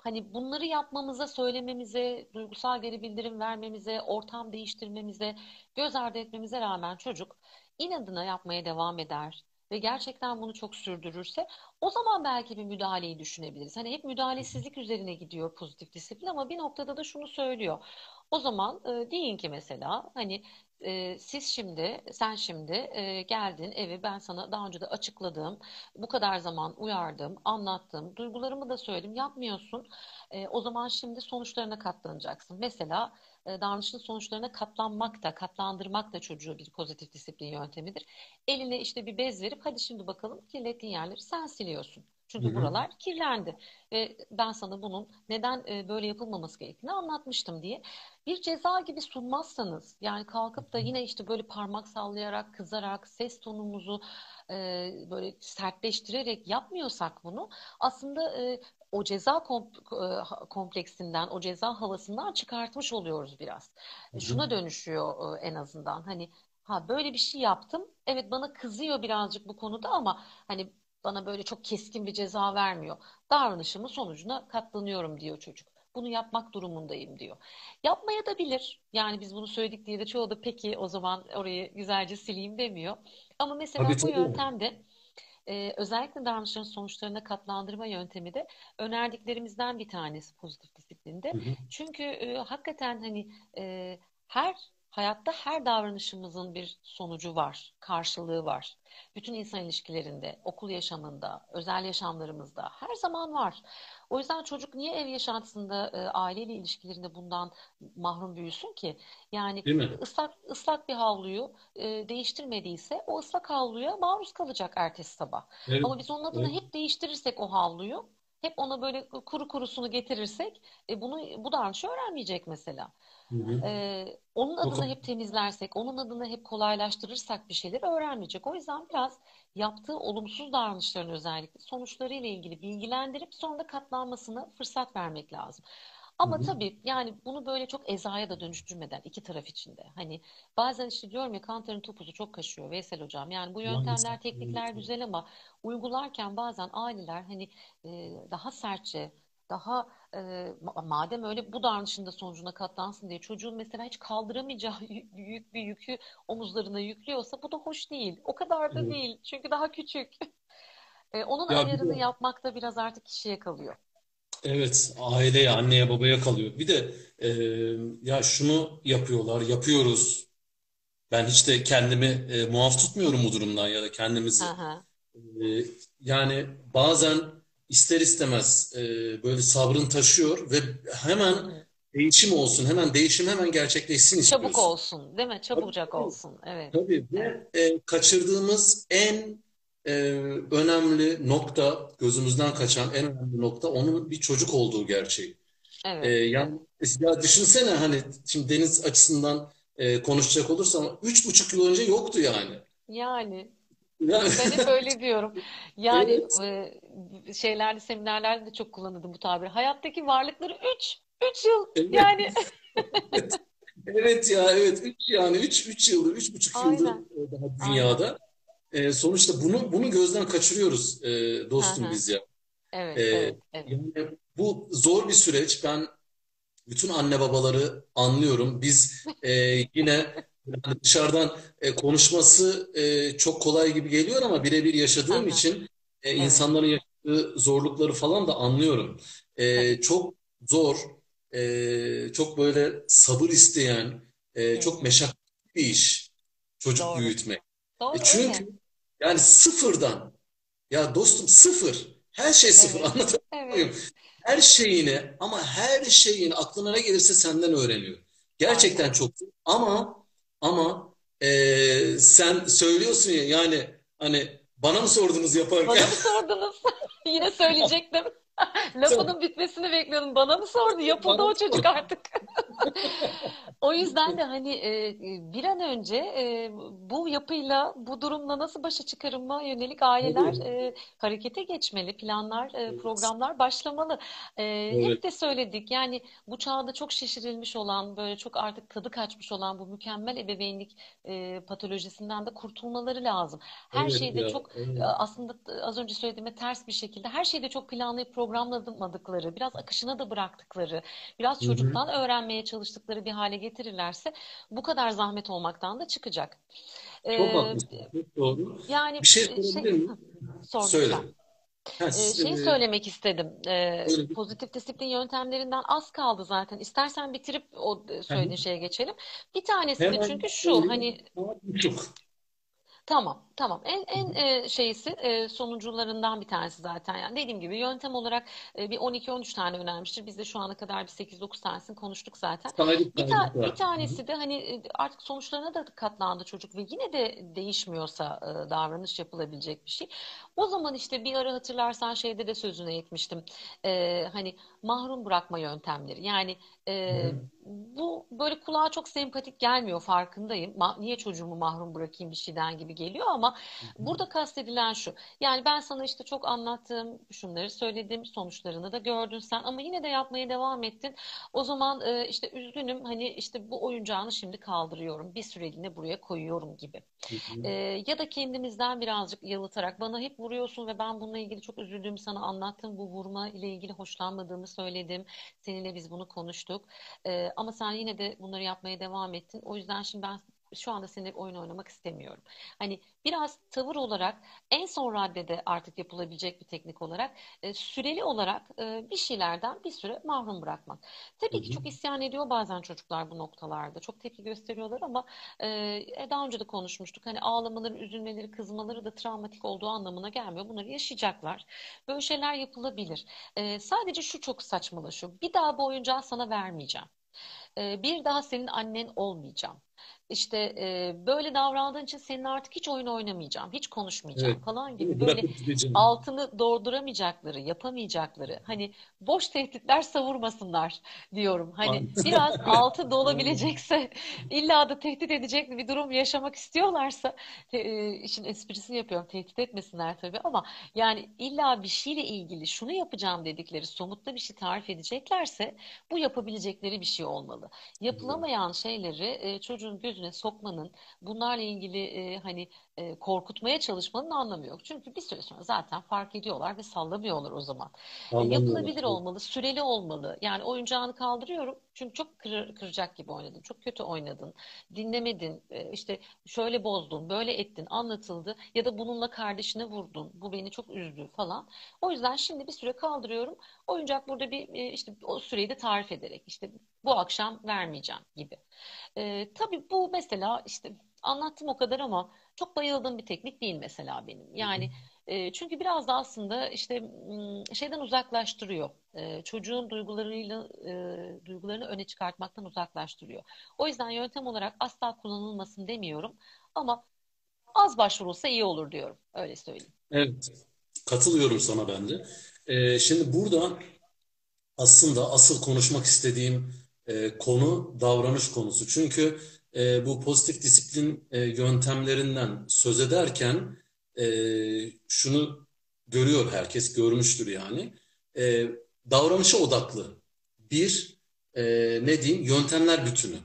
Speaker 2: Hani bunları yapmamıza, söylememize, duygusal geri bildirim vermemize, ortam değiştirmemize, göz ardı etmemize rağmen çocuk inadına yapmaya devam eder ve gerçekten bunu çok sürdürürse o zaman belki bir müdahaleyi düşünebiliriz. Hani hep müdahalesizlik üzerine gidiyor pozitif disiplin ama bir noktada da şunu söylüyor. O zaman e, deyin ki mesela hani e, siz şimdi, sen şimdi e, geldin eve ben sana daha önce de açıkladığım, bu kadar zaman uyardım, anlattım, duygularımı da söyledim, yapmıyorsun. E, o zaman şimdi sonuçlarına katlanacaksın. Mesela e, davranışın sonuçlarına katlanmak da, katlandırmak da çocuğu bir pozitif disiplin yöntemidir. Eline işte bir bez verip hadi şimdi bakalım kirlettiğin yerleri sen siliyorsun. Çünkü
Speaker 1: hı.
Speaker 2: buralar kirlendi. Ve ben sana bunun neden e, böyle yapılmaması gerektiğini anlatmıştım diye. Bir ceza gibi sunmazsanız, yani kalkıp da yine işte böyle parmak sallayarak, kızarak, ses tonumuzu e, böyle sertleştirerek yapmıyorsak bunu, aslında e, o ceza e, kompleksinden, o ceza havasından çıkartmış oluyoruz biraz.
Speaker 1: Hı hı.
Speaker 2: Şuna dönüşüyor e, en azından. Hani ha böyle bir şey yaptım. Evet bana kızıyor birazcık bu konuda ama hani bana böyle çok keskin bir ceza vermiyor. Davranışımın sonucuna katlanıyorum diyor çocuk. Bunu yapmak durumundayım diyor. Yapmaya da bilir. Yani biz bunu söyledik diye de çoğu da peki o zaman orayı güzelce sileyim demiyor. Ama
Speaker 1: Tabii
Speaker 2: mesela bu
Speaker 1: tabii.
Speaker 2: yöntemde ee, özellikle davranışların sonuçlarına katlandırma yöntemi de önerdiklerimizden bir tanesi pozitif disiplinde.
Speaker 1: Hı hı.
Speaker 2: Çünkü e, hakikaten hani e, her hayatta her davranışımızın bir sonucu var, karşılığı var. Bütün insan ilişkilerinde, okul yaşamında, özel yaşamlarımızda her zaman var. O yüzden çocuk niye ev yaşantısında, e, aileyle ilişkilerinde bundan mahrum büyüsün ki? Yani ıslak ıslak bir havluyu e, değiştirmediyse o ıslak havluya maruz kalacak ertesi sabah.
Speaker 1: Evet.
Speaker 2: Ama biz onun adına
Speaker 1: Evet.
Speaker 2: hep değiştirirsek o havluyu, hep ona böyle kuru kurusunu getirirsek, e, bunu bu davranışı öğrenmeyecek mesela.
Speaker 1: Hı hı.
Speaker 2: E, onun adına hep temizlersek, onun adına hep kolaylaştırırsak bir şeyleri öğrenmeyecek. O yüzden biraz yaptığı olumsuz davranışların özellikle sonuçlarıyla ilgili bilgilendirip sonra da katlanmasına fırsat vermek lazım. Ama
Speaker 1: hı.
Speaker 2: tabii yani bunu böyle çok ezaya da dönüştürmeden iki taraf içinde. Hani bazen işte diyorum ya kantarın topuzu çok kaşıyor Veysel hocam. Yani bu
Speaker 1: Maalesef.
Speaker 2: yöntemler, teknikler
Speaker 1: Evet.
Speaker 2: güzel ama uygularken bazen aileler hani e, daha sertçe, daha e, ma- madem öyle bu davranışın da sonucuna katlansın diye çocuğun mesela hiç kaldıramayacağı yük, büyük bir yükü omuzlarına yüklüyorsa bu da hoş değil. O kadar da
Speaker 1: Evet.
Speaker 2: değil. Çünkü daha küçük. *laughs* E, onun
Speaker 1: Ya bir
Speaker 2: ayarını
Speaker 1: de
Speaker 2: yapmak da biraz artık kişiye kalıyor.
Speaker 1: Evet aileye, anneye, babaya kalıyor. Bir de e, ya şunu yapıyorlar, yapıyoruz. Ben hiç de kendimi e, muaf tutmuyorum bu durumdan ya da kendimizi.
Speaker 2: Hı.
Speaker 1: E, yani bazen ister istemez e, böyle sabrın taşıyor ve hemen
Speaker 2: Hı
Speaker 1: değişim olsun, hemen değişim hemen gerçekleşsin
Speaker 2: Çabuk
Speaker 1: istiyorsun.
Speaker 2: olsun, değil mi?
Speaker 1: Tabii
Speaker 2: Çabucak
Speaker 1: tabii.
Speaker 2: olsun. Evet,
Speaker 1: Tabii
Speaker 2: evet,
Speaker 1: ve e, kaçırdığımız en e, önemli nokta, gözümüzden kaçan en önemli nokta onun bir çocuk olduğu gerçeği. E,
Speaker 2: evet, evet.
Speaker 1: yani ya düşünsene hani şimdi Deniz açısından e, konuşacak olursam üç buçuk yıl önce yoktu yani.
Speaker 2: Yani
Speaker 1: Yani,
Speaker 2: ben hep öyle *laughs* diyorum. Yani
Speaker 1: evet,
Speaker 2: e, şeylerde, seminerlerde de çok kullanırdım bu tabiri. Hayattaki varlıkları üç. Üç yıl
Speaker 1: Evet.
Speaker 2: yani. *laughs*
Speaker 1: Evet. Evet ya evet 3 yani 3 3 yıldır 3,5 yıldır
Speaker 2: Aynen.
Speaker 1: e, daha
Speaker 2: Aynen.
Speaker 1: E, sonuçta bunu bunu gözden kaçırıyoruz e, dostum biz ya.
Speaker 2: Evet,
Speaker 1: E,
Speaker 2: evet, evet.
Speaker 1: yani bu zor bir süreç. Ben bütün anne babaları anlıyorum. Biz e, *laughs* yine yani dışarıdan e, konuşması e, çok kolay gibi geliyor ama birebir yaşadığım
Speaker 2: hı.
Speaker 1: için e,
Speaker 2: Evet,
Speaker 1: insanların yaşadığı zorlukları falan da anlıyorum. E, çok zor, e, çok böyle sabır isteyen, e, çok meşakkatli bir iş çocuk
Speaker 2: Doğru.
Speaker 1: büyütmek. E,
Speaker 2: Doğru öyle.
Speaker 1: Yani sıfırdan ya dostum sıfır. Her şey sıfır.
Speaker 2: Evet,
Speaker 1: Anlatabiliyor
Speaker 2: evet.
Speaker 1: muyum? Her şeyini ama her şeyini aklına ne gelirse senden öğreniyor.
Speaker 2: Aynen.
Speaker 1: Gerçekten çok zor. Ama ama eee, sen söylüyorsun ya yani hani bana mı sordunuz yaparken?
Speaker 2: Bana mı sordunuz? *laughs* Yine söyleyecektim. *laughs* *laughs* Lafının bitmesini bekliyordum. Bana mı sordu? Yapıldı
Speaker 1: bana
Speaker 2: o çocuk artık. *laughs* O yüzden de hani e, bir an önce e, bu yapıyla, bu durumla nasıl başa çıkarıma yönelik aileler e, harekete geçmeli, planlar, e, programlar başlamalı. E, hep
Speaker 1: Evet.
Speaker 2: de söyledik yani bu çağda çok şişirilmiş olan, böyle çok artık tadı kaçmış olan bu mükemmel ebeveynlik e, patolojisinden de kurtulmaları lazım. Her
Speaker 1: Evet
Speaker 2: şeyde
Speaker 1: ya.
Speaker 2: çok
Speaker 1: Evet.
Speaker 2: aslında az önce söylediğime ters bir şekilde her şeyde çok planlayıp programlamadıkları, biraz akışına da bıraktıkları, biraz çocuktan öğrenmeye çalıştıkları bir hale getirirlerse bu kadar zahmet olmaktan da çıkacak.
Speaker 1: Çok
Speaker 2: Ee,
Speaker 1: haklısın. Çok doğru.
Speaker 2: yani
Speaker 1: Bir şey
Speaker 2: şey
Speaker 1: sorabilir miyim?
Speaker 2: sor
Speaker 1: Söyle. Ha,
Speaker 2: Ee,
Speaker 1: eee,
Speaker 2: söylemek istedim. Ee, pozitif disiplin yöntemlerinden az kaldı zaten. İstersen bitirip o e, söylediğin şeye geçelim. Bir tanesi de çünkü şu hani
Speaker 1: buçuk.
Speaker 2: Tamam, tamam. En en e, şeysi e, sonucularından bir tanesi zaten. Yani dediğim gibi yöntem olarak e, bir 12-13 tane önermiştir. Biz de şu ana kadar bir 8-9 tanesini konuştuk zaten. Bir ta bir tanesi de hani artık sonuçlarına da katlandı çocuk ve yine de değişmiyorsa e, davranış yapılabilecek bir şey. O zaman işte bir ara hatırlarsan şeyde de sözüne etmiştim. E, hani mahrum bırakma yöntemleri. Yani e,
Speaker 1: hı.
Speaker 2: bu böyle kulağa çok sempatik gelmiyor farkındayım. Ma- niye çocuğumu mahrum bırakayım bir şeyden gibi geliyor ama
Speaker 1: hı.
Speaker 2: burada kastedilen şu. Yani ben sana işte çok anlattığım şunları söyledim sonuçlarını da gördün sen ama yine de yapmaya devam ettin. O zaman e, işte üzgünüm hani işte bu oyuncağını şimdi kaldırıyorum. Bir süreliğine buraya koyuyorum gibi.
Speaker 1: Hı.
Speaker 2: E, ya da kendimizden birazcık yalıtarak bana hep vuruyorsun ve ben bununla ilgili çok üzüldüğümü sana anlattım. Bu vurma ile ilgili hoşlanmadığımı söyledim. Seninle biz bunu konuştuk. Ee, ama sen yine de bunları yapmaya devam ettin. O yüzden şimdi ben şu anda seninle oyun oynamak istemiyorum. Hani biraz tavır olarak en son raddede artık yapılabilecek bir teknik olarak e, süreli olarak e, bir şeylerden bir süre mahrum bırakmak. Tabii ki
Speaker 1: hı.
Speaker 2: çok isyan ediyor bazen çocuklar bu noktalarda. Çok tepki gösteriyorlar ama e, e, daha önce de konuşmuştuk. Hani ağlamaları, üzülmeleri, kızmaları da travmatik olduğu anlamına gelmiyor. Bunları yaşayacaklar. Böyle şeyler yapılabilir. E, sadece şu çok saçmalaşıyor. Bir daha bu oyuncağı sana vermeyeceğim. E, bir daha senin annen olmayacağım. İşte e, böyle davrandığın için senin artık hiç oyun oynamayacağım, hiç konuşmayacağım
Speaker 1: Evet.
Speaker 2: falan gibi böyle altını dolduramayacakları, yapamayacakları, hani boş tehditler savurmasınlar diyorum. Hani biraz altı *laughs* dolabilecekse, illa da tehdit edecek bir durum yaşamak istiyorlarsa, e, işin esprisini yapıyorum, tehdit etmesinler tabii ama yani illa bir şeyle ilgili şunu yapacağım dedikleri somutta bir şey tarif edeceklerse bu yapabilecekleri bir şey olmalı. Yapılamayan şeyleri e, çocuğun gözüne sokmanın, bunlarla ilgili e, hani e, korkutmaya çalışmanın anlamı yok. Çünkü bir süre sonra zaten fark ediyorlar ve sallamıyorlar o zaman. E,
Speaker 1: Anlamıyorlar.
Speaker 2: yapılabilir olmalı, süreli olmalı. Yani oyuncağını kaldırıyorum çünkü çok kır- kıracak gibi oynadın, çok kötü oynadın, dinlemedin, e, işte şöyle bozdun, böyle ettin, anlatıldı ya da bununla kardeşine vurdun, bu beni çok üzdü falan. O yüzden şimdi bir süre kaldırıyorum. Oyuncak burada bir e, işte o süreyi de tarif ederek işte bu akşam vermeyeceğim gibi. Ee, tabii bu mesela işte anlattım o kadar ama çok bayıldığım bir teknik değil mesela benim. Yani e, çünkü biraz da aslında işte şeyden uzaklaştırıyor. E, çocuğun duygularıyla e, duygularını öne çıkartmaktan uzaklaştırıyor. O yüzden yöntem olarak asla kullanılmasın demiyorum ama az başvurulsa iyi olur diyorum. Öyle söyleyeyim.
Speaker 1: Evet. Katılıyorum sana ben de. Ee, şimdi burada aslında asıl konuşmak istediğim e, konu davranış konusu. Çünkü e, bu pozitif disiplin e, yöntemlerinden söz ederken e, şunu görüyor herkes, görmüştür yani. E, davranışa odaklı. Bir, e, ne diyeyim yöntemler bütünü.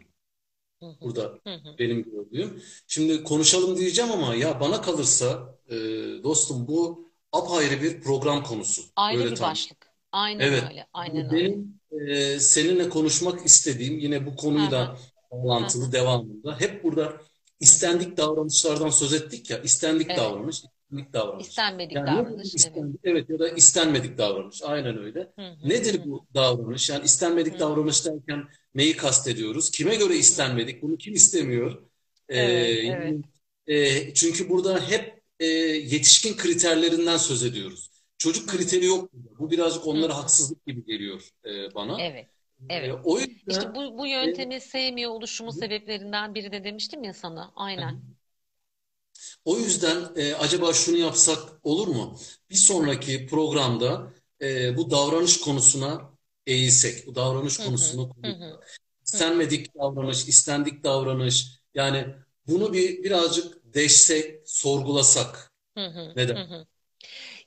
Speaker 1: Burada benim gördüğüm. Şimdi konuşalım diyeceğim ama ya bana kalırsa e, dostum bu apayrı bir program konusu.
Speaker 2: Ayrı
Speaker 1: Öyle
Speaker 2: bir
Speaker 1: tam.
Speaker 2: başlık. Aynen
Speaker 1: Evet.
Speaker 2: öyle. Aynen
Speaker 1: Bu
Speaker 2: öyle.
Speaker 1: E, seninle konuşmak istediğim yine bu konuyla bağlantılı devamında hep burada istendik davranışlardan söz ettik ya. İstendik
Speaker 2: Evet.
Speaker 1: davranış, istendik davranış.
Speaker 2: İstenmedik
Speaker 1: Yani
Speaker 2: davranış. Evet.
Speaker 1: istendik? Evet ya da istenmedik davranış. Aynen öyle.
Speaker 2: Hı hı.
Speaker 1: Nedir bu davranış? Yani istenmedik
Speaker 2: hı.
Speaker 1: davranış derken neyi kastediyoruz? Kime göre istenmedik? Bunu kim istemiyor? Ee,
Speaker 2: Evet, evet.
Speaker 1: yani, e, çünkü burada hep e, yetişkin kriterlerinden söz ediyoruz. Çocuk kriteri yok. Bu birazcık onlara haksızlık gibi geliyor e, bana.
Speaker 2: Evet.
Speaker 1: E,
Speaker 2: Evet.
Speaker 1: o
Speaker 2: İşte
Speaker 1: yüzden
Speaker 2: bu, bu
Speaker 1: e,
Speaker 2: yöntemi sevmiyor oluşumun sebeplerinden biri de demiştim ya sana. Aynen.
Speaker 1: o yüzden e, acaba şunu yapsak olur mu? Bir sonraki programda e, bu davranış konusuna eğilsek, bu davranış konusunu konuşsak. İstenmedik davranış, istendik davranış. Yani bunu bir birazcık deşsek, sorgulasak.
Speaker 2: Hı hı. Hı
Speaker 1: Neden?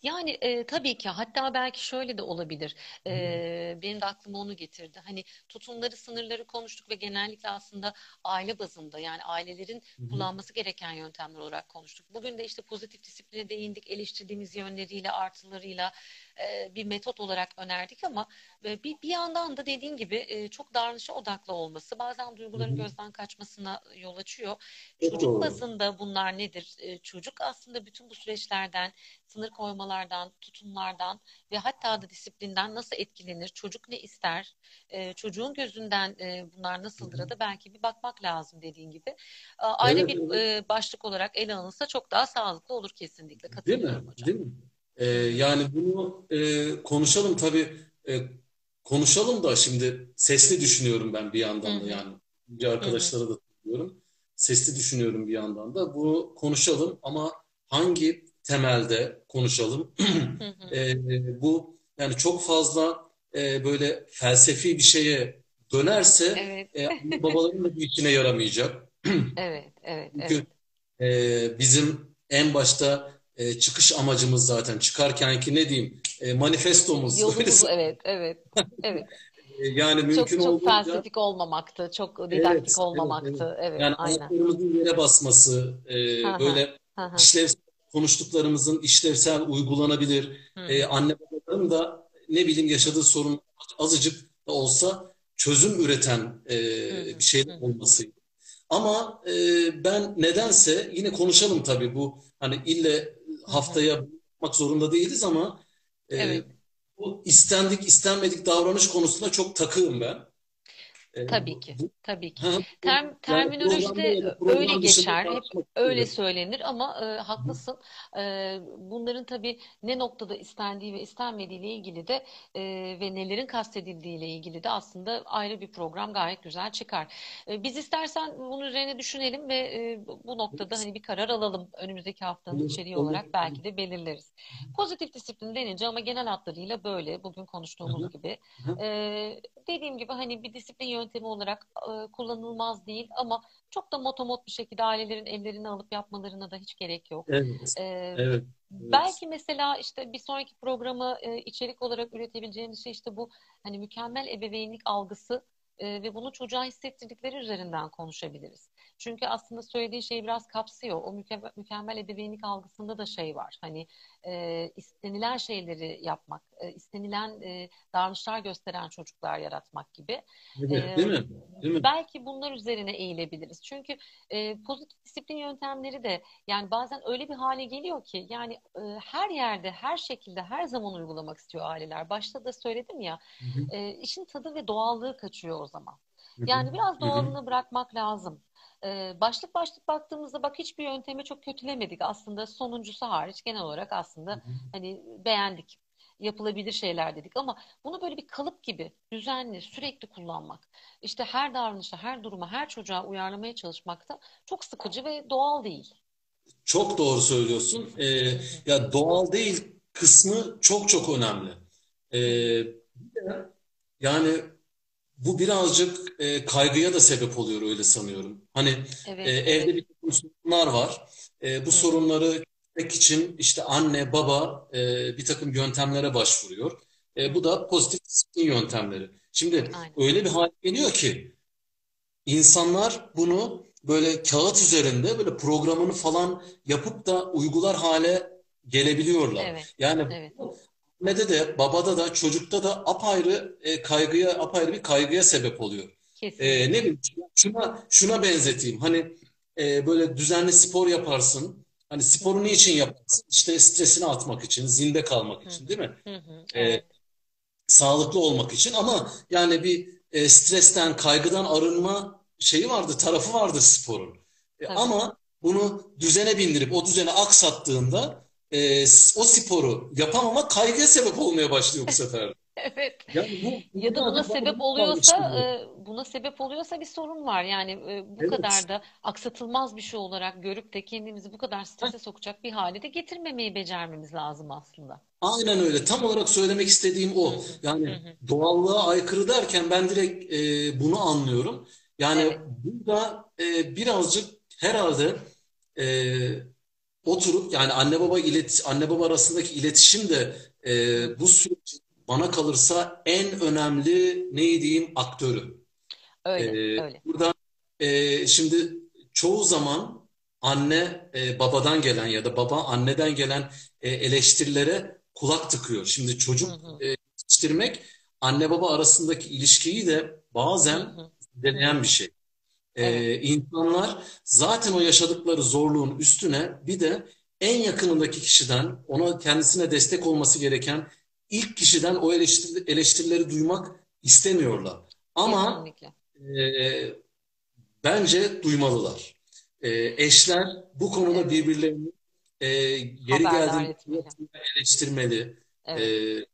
Speaker 2: Yani e, tabii ki hatta belki şöyle de olabilir. E, benim de aklıma onu getirdi. Hani tutumları, sınırları konuştuk ve genellikle aslında aile bazında yani ailelerin
Speaker 1: hı.
Speaker 2: kullanması gereken yöntemler olarak konuştuk. Bugün de işte pozitif disipline değindik, eleştirdiğimiz yönleriyle, artılarıyla e, bir metot olarak önerdik ama e, bir, bir yandan da dediğin gibi e, çok davranışa odaklı olması bazen duyguların
Speaker 1: hı.
Speaker 2: gözden kaçmasına yol açıyor.
Speaker 1: Çok
Speaker 2: Çocuk
Speaker 1: doğru.
Speaker 2: bazında bunlar nedir? E, çocuk aslında bütün bu süreçlerden sınır koymalardan, tutumlardan ve hatta da disiplinden nasıl etkilenir? Çocuk ne ister? Çocuğun gözünden e, bunlar nasıldır da belki bir bakmak lazım dediğin gibi. Ayrı
Speaker 1: Evet,
Speaker 2: bir
Speaker 1: evet.
Speaker 2: e, başlık olarak ele alınsa çok daha sağlıklı olur kesinlikle.
Speaker 1: Değil mi?
Speaker 2: Hocam.
Speaker 1: Değil mi?
Speaker 2: Hı.
Speaker 1: yani bunu e, konuşalım tabii. E, konuşalım da şimdi sesli düşünüyorum ben bir yandan da yani. Bir arkadaşlara da söylüyorum. Sesli düşünüyorum bir yandan da. Bunu konuşalım ama hangi temelde konuşalım? *clears throat* E, bu yani çok fazla e, böyle felsefi bir şeye dönerse
Speaker 2: Evet.
Speaker 1: e, *laughs* babaların da bir işine yaramayacak. *clears throat*
Speaker 2: Evet, evet,
Speaker 1: Çünkü
Speaker 2: evet.
Speaker 1: e, bizim en başta e, çıkış amacımız zaten çıkarkenki ne diyeyim e, manifestomuz
Speaker 2: Yolumuz *laughs* evet, evet, evet.
Speaker 1: E, yani mümkün
Speaker 2: Çok çok
Speaker 1: olduğunca
Speaker 2: felsefik olmamaktı, çok
Speaker 1: evet
Speaker 2: didaktik
Speaker 1: evet evet
Speaker 2: olmamaktı. Evet,
Speaker 1: yani
Speaker 2: aynen.
Speaker 1: ayaklarımızın yere basması e, böyle
Speaker 2: hı.
Speaker 1: işlevsel konuştuklarımızın işlevsel uygulanabilir e, anne babaların da ne bileyim yaşadığı sorun azıcık da olsa çözüm üreten e, bir şeyler
Speaker 2: Hı hı.
Speaker 1: olması Ama e, ben nedense yine konuşalım tabii bu hani ille. Haftaya yapmak zorunda değiliz ama e,
Speaker 2: Evet.
Speaker 1: bu istendik istenmedik davranış konusunda çok takığım ben. E,
Speaker 2: Tabii ki, tabii ki. Term, terminolojide öyle
Speaker 1: dışında
Speaker 2: geçer, hep öyle söylenir ama e, haklısın. E, bunların tabii ne noktada istendiği ve istenmediği ile ilgili de e, ve nelerin kastedildiği ile ilgili de aslında ayrı bir program gayet güzel çıkar. E, biz istersen bunun üzerine düşünelim ve e, bu noktada hani bir karar alalım. Önümüzdeki haftanın içeriği olarak belki de belirleriz. Pozitif disiplin denince ama genel hatlarıyla böyle bugün konuştuğumuz gibi. Ee, dediğim gibi hani bir disiplin yöntemi olarak e, kullanılmaz değil ama çok da motomot bir şekilde ailelerin ellerini alıp yapmalarına da hiç gerek yok.
Speaker 1: Evet,
Speaker 2: Ee,
Speaker 1: evet, evet.
Speaker 2: belki mesela işte bir sonraki programı e, içerik olarak üretebileceğimiz şey işte bu hani mükemmel ebeveynlik algısı e, ve bunu çocuğa hissettirdikleri üzerinden konuşabiliriz. Çünkü aslında söylediği şeyi biraz kapsıyor. O mükemmel, mükemmel ebeveynlik algısında da şey var. Hani e, istenilen şeyleri yapmak, e, istenilen e, davranışlar gösteren çocuklar yaratmak gibi.
Speaker 1: Evet, değil
Speaker 2: E,
Speaker 1: mi? Değil mi?
Speaker 2: belki bunlar üzerine eğilebiliriz. Çünkü e, pozitif disiplin yöntemleri de yani bazen öyle bir hale geliyor ki yani e, her yerde, her şekilde, her zaman uygulamak istiyor aileler. Başta da söyledim ya,
Speaker 1: Hı hı,
Speaker 2: e, işin tadı ve doğallığı kaçıyor o zaman. Yani biraz doğalını bırakmak lazım. Ee, başlık başlık baktığımızda bak hiçbir yöntemi çok kötülemedik. Aslında sonuncusu hariç genel olarak aslında
Speaker 1: hı.
Speaker 2: hani beğendik. Yapılabilir şeyler dedik ama bunu böyle bir kalıp gibi düzenli sürekli kullanmak işte her davranışa, her duruma, her çocuğa uyarlamaya çalışmak da çok sıkıcı ve doğal değil.
Speaker 1: Çok doğru söylüyorsun. Ee, ya doğal değil kısmı çok çok önemli. Ee, yani bu birazcık e, kaygıya da sebep oluyor öyle sanıyorum. Hani e,
Speaker 2: Evet,
Speaker 1: evde
Speaker 2: evet.
Speaker 1: bir takım sorunlar var. E, bu
Speaker 2: hı.
Speaker 1: sorunları çözmek için işte anne baba e, bir takım yöntemlere başvuruyor. E, bu da pozitif disiplin yöntemleri. Şimdi
Speaker 2: Aynen.
Speaker 1: öyle bir hale geliyor ki insanlar bunu böyle kağıt üzerinde böyle programını falan yapıp da uygular hale gelebiliyorlar.
Speaker 2: Evet.
Speaker 1: Yani
Speaker 2: Evet.
Speaker 1: Annede de babada da çocukta da apayrı e, kaygıya apayrı bir kaygıya sebep oluyor. E, ne bileyim şuna şuna benzeteyim. Hani e, böyle düzenli spor yaparsın. Hani sporu niçin yaparsın? İşte stresini atmak için, zinde kalmak için, değil mi?
Speaker 2: Hı hı.
Speaker 1: E, sağlıklı olmak için ama yani bir e, stresten, kaygıdan arınma şeyi vardır, tarafı vardır sporun. E, ama bunu düzene bindirip o düzeni aksattığında e, o sporu yapamamak kaygıya sebep olmaya başlıyor bu sefer. *laughs*
Speaker 2: Evet.
Speaker 1: Yani bu, bu
Speaker 2: Ya da buna sebep oluyorsa, e, buna sebep oluyorsa bir sorun var. Yani e, bu
Speaker 1: Evet.
Speaker 2: kadar da aksatılmaz bir şey olarak görüp de kendimizi bu kadar
Speaker 1: Heh,
Speaker 2: strese sokacak bir hale de getirmemeyi becermemiz lazım aslında.
Speaker 1: Aynen öyle. Tam olarak söylemek istediğim o.
Speaker 2: Hı
Speaker 1: Yani
Speaker 2: hı.
Speaker 1: doğallığa aykırı derken ben direkt e, bunu anlıyorum. Yani
Speaker 2: Evet.
Speaker 1: burada e, birazcık herhalde e, oturup yani anne baba ilet anne baba arasındaki iletişim de
Speaker 2: Hı
Speaker 1: e,
Speaker 2: hı.
Speaker 1: bu sürecin bana kalırsa en önemli ne diyeyim aktörü.
Speaker 2: Öyle,
Speaker 1: E,
Speaker 2: öyle.
Speaker 1: burada e, şimdi çoğu zaman anne e, babadan gelen ya da baba anneden gelen e, eleştirilere kulak tıkıyor. Şimdi
Speaker 2: Hı
Speaker 1: çocuk
Speaker 2: hı.
Speaker 1: e, yetiştirmek anne baba arasındaki ilişkiyi de
Speaker 2: Hı
Speaker 1: bazen
Speaker 2: hı. Hı
Speaker 1: deneyen
Speaker 2: hı.
Speaker 1: bir şey.
Speaker 2: Evet.
Speaker 1: Ee, insanlar zaten o yaşadıkları zorluğun üstüne bir de en yakınındaki kişiden, ona kendisine destek olması gereken ilk kişiden o eleştiri- eleştirileri duymak istemiyorlar. Ama
Speaker 2: Kesinlikle.
Speaker 1: e, bence duymalılar. E, eşler bu konuda
Speaker 2: Evet.
Speaker 1: birbirlerini e, yeri geldiğinde eleştirmeli.
Speaker 2: Evet.
Speaker 1: E,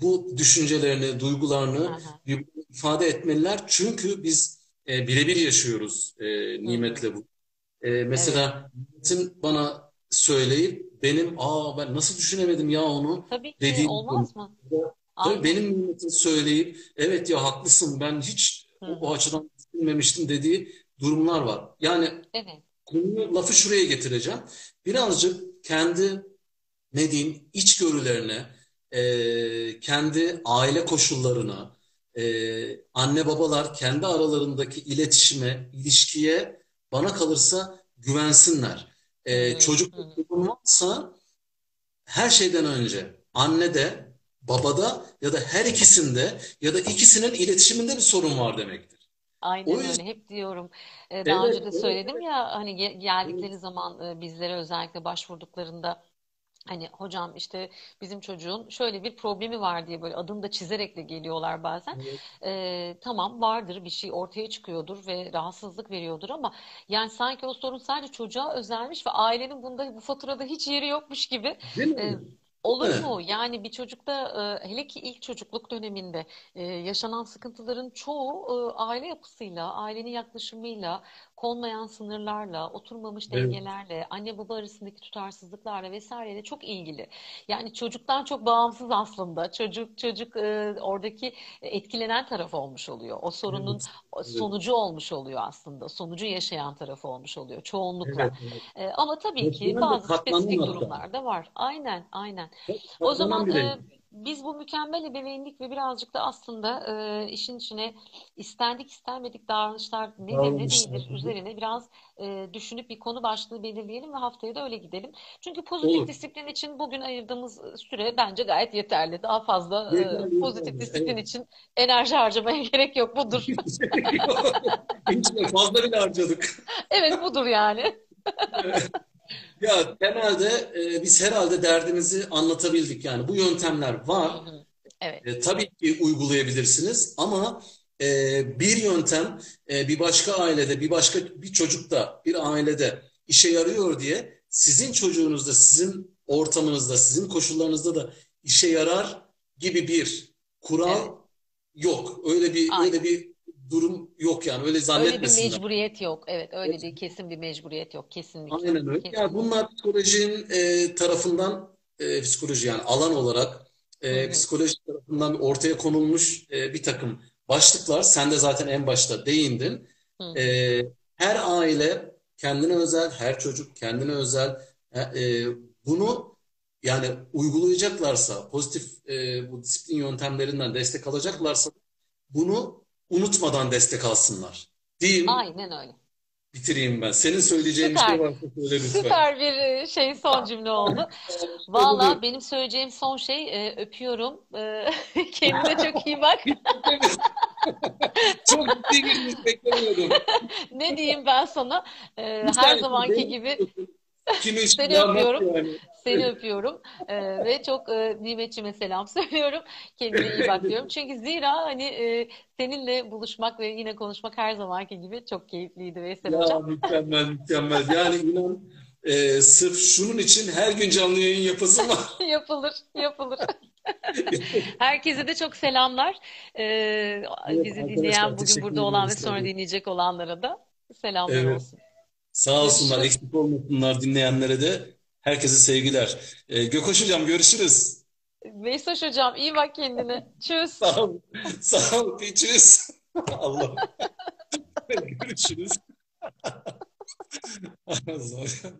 Speaker 1: bu düşüncelerini, duygularını ifade etmeliler. Çünkü biz e, birebir yaşıyoruz e. Nimet'le bu. E,
Speaker 2: Evet.
Speaker 1: mesela Nimet'in bana söyleyip benim aa ben nasıl düşünemedim ya onu
Speaker 2: Tabii ki
Speaker 1: dediğim
Speaker 2: olmaz mı?
Speaker 1: Tabii benim Nimet'in söyleyip evet ya haklısın ben hiç
Speaker 2: Hı
Speaker 1: o, açıdan düşünmemiştim dediği durumlar var. Yani
Speaker 2: Evet.
Speaker 1: konuyu lafı şuraya getireceğim. Birazcık kendi ne diyeyim içgörülerine, e, kendi aile koşullarına, e, anne babalar kendi aralarındaki iletişime, ilişkiye bana kalırsa güvensinler. E, çocukta
Speaker 2: Hı.
Speaker 1: sorun varsa her şeyden önce annede, babada ya da her ikisinde ya da ikisinin iletişiminde bir sorun var demektir. O
Speaker 2: Aynen
Speaker 1: yüzden
Speaker 2: öyle. Hep diyorum. Ee, Daha
Speaker 1: evet,
Speaker 2: önce de
Speaker 1: evet,
Speaker 2: söyledim ya hani ge-
Speaker 1: evet,
Speaker 2: geldikleri zaman e, bizlere özellikle başvurduklarında Hani hocam işte bizim çocuğun şöyle bir problemi var diye böyle adını da çizerek de geliyorlar bazen.
Speaker 1: evet,
Speaker 2: Ee, tamam vardır bir şey ortaya çıkıyordur ve rahatsızlık veriyordur ama yani sanki o sorun sadece çocuğa özelmiş ve ailenin bunda bu faturada hiç yeri yokmuş gibi.
Speaker 1: değil
Speaker 2: Ee,
Speaker 1: mi?
Speaker 2: olur
Speaker 1: Değil mi?
Speaker 2: mu? Yani bir çocukta hele ki ilk çocukluk döneminde yaşanan sıkıntıların çoğu aile yapısıyla, ailenin yaklaşımıyla, konmayan sınırlarla, oturmamış
Speaker 1: Evet,
Speaker 2: dengelerle, anne baba arasındaki tutarsızlıklarla vesaireyle çok ilgili. Yani çocuktan çok bağımsız aslında. Çocuk çocuk e, oradaki etkilenen taraf olmuş oluyor. O sorunun
Speaker 1: evet, evet,
Speaker 2: sonucu olmuş oluyor aslında. Sonucu yaşayan tarafı olmuş oluyor çoğunlukla.
Speaker 1: evet, evet.
Speaker 2: E, ama tabii ki
Speaker 1: Katlanan da
Speaker 2: bazı spesifik
Speaker 1: hatta.
Speaker 2: durumlar da var. Aynen, aynen. O
Speaker 1: Katlanan
Speaker 2: zaman e. biz bu mükemmel ebeveynlik ve birazcık da aslında e, işin içine istendik istenmedik davranışlar nedir ne değildir üzerine biraz e, düşünüp bir konu başlığı belirleyelim ve haftaya da öyle gidelim. Çünkü pozitif
Speaker 1: Olur.
Speaker 2: disiplin için bugün ayırdığımız süre bence gayet yeterli. Daha fazla e, pozitif
Speaker 1: yeterli.
Speaker 2: disiplin
Speaker 1: Evet.
Speaker 2: için enerji harcamaya *laughs* gerek yok. Budur.
Speaker 1: Hiç de fazla bile harcadık.
Speaker 2: Evet budur yani.
Speaker 1: Ya temelde e, biz herhalde derdimizi anlatabildik. Yani bu yöntemler var.
Speaker 2: hı. Evet.
Speaker 1: E, tabii ki uygulayabilirsiniz ama e, bir yöntem e, bir başka ailede, bir başka bir çocukta, bir ailede işe yarıyor diye sizin çocuğunuzda, sizin ortamınızda, sizin koşullarınızda da işe yarar gibi bir
Speaker 2: Evet.
Speaker 1: kural yok. Öyle bir öyle
Speaker 2: Aynen.
Speaker 1: bir durum yok yani. Öyle
Speaker 2: Öyle bir
Speaker 1: zannetmesinler.
Speaker 2: mecburiyet yok. Evet, öyle
Speaker 1: Evet.
Speaker 2: bir kesin bir mecburiyet yok. Kesinlikle.
Speaker 1: Aynen öyle. Ya
Speaker 2: Kesinlikle.
Speaker 1: bunlar psikolojinin e, tarafından e, psikoloji yani alan olarak e, psikoloji tarafından ortaya konulmuş e, bir takım başlıklar. Sen de zaten en başta değindin. E, her aile kendine özel, her çocuk kendine özel. E, e, bunu yani uygulayacaklarsa, pozitif e, bu disiplin yöntemlerinden destek alacaklarsa bunu unutmadan destek alsınlar. Diyeyim,
Speaker 2: Aynen öyle.
Speaker 1: bitireyim ben. Senin söyleyeceğin bir şey
Speaker 2: Süper.
Speaker 1: varsa söyle lütfen.
Speaker 2: Süper bir e, şey son cümle oldu. *laughs* Valla benim söyleyeceğim son şey e, öpüyorum. E, *laughs* kendine çok iyi bak. *laughs*
Speaker 1: Çok ciddi bir şey beklemiyordum.
Speaker 2: Ne diyeyim ben sana? Her zamanki gibi
Speaker 1: Kimi
Speaker 2: Seni öpüyorum.
Speaker 1: yani.
Speaker 2: seni öpüyorum E, ve çok e, nimetçime selam *laughs* söylüyorum. Kendine iyi bak diyorum. Çünkü zira hani e, seninle buluşmak ve yine konuşmak her zamanki gibi çok keyifliydi Veysel
Speaker 1: Ya
Speaker 2: Hocam.
Speaker 1: mükemmel mükemmel. Yani inan e, sırf şunun için her gün canlı yayın yapasım var. *laughs*
Speaker 2: Yapılır, yapılır. *laughs* Herkese de çok selamlar. Ee,
Speaker 1: Evet,
Speaker 2: bizi dinleyen, bugün burada olan ve sonra dinleyecek olanlara da selamlar
Speaker 1: Evet.
Speaker 2: olsun.
Speaker 1: Sağ olsunlar, eksik olmasınlar dinleyenlere de. Herkese sevgiler. E, Gökoş Hocam görüşürüz.
Speaker 2: Veysoş Hocam iyi bak kendine. Tschüss.
Speaker 1: Sağ ol. Sağ ol. Tschüss. *laughs* Allah. Görüşürüz. *laughs* Zor.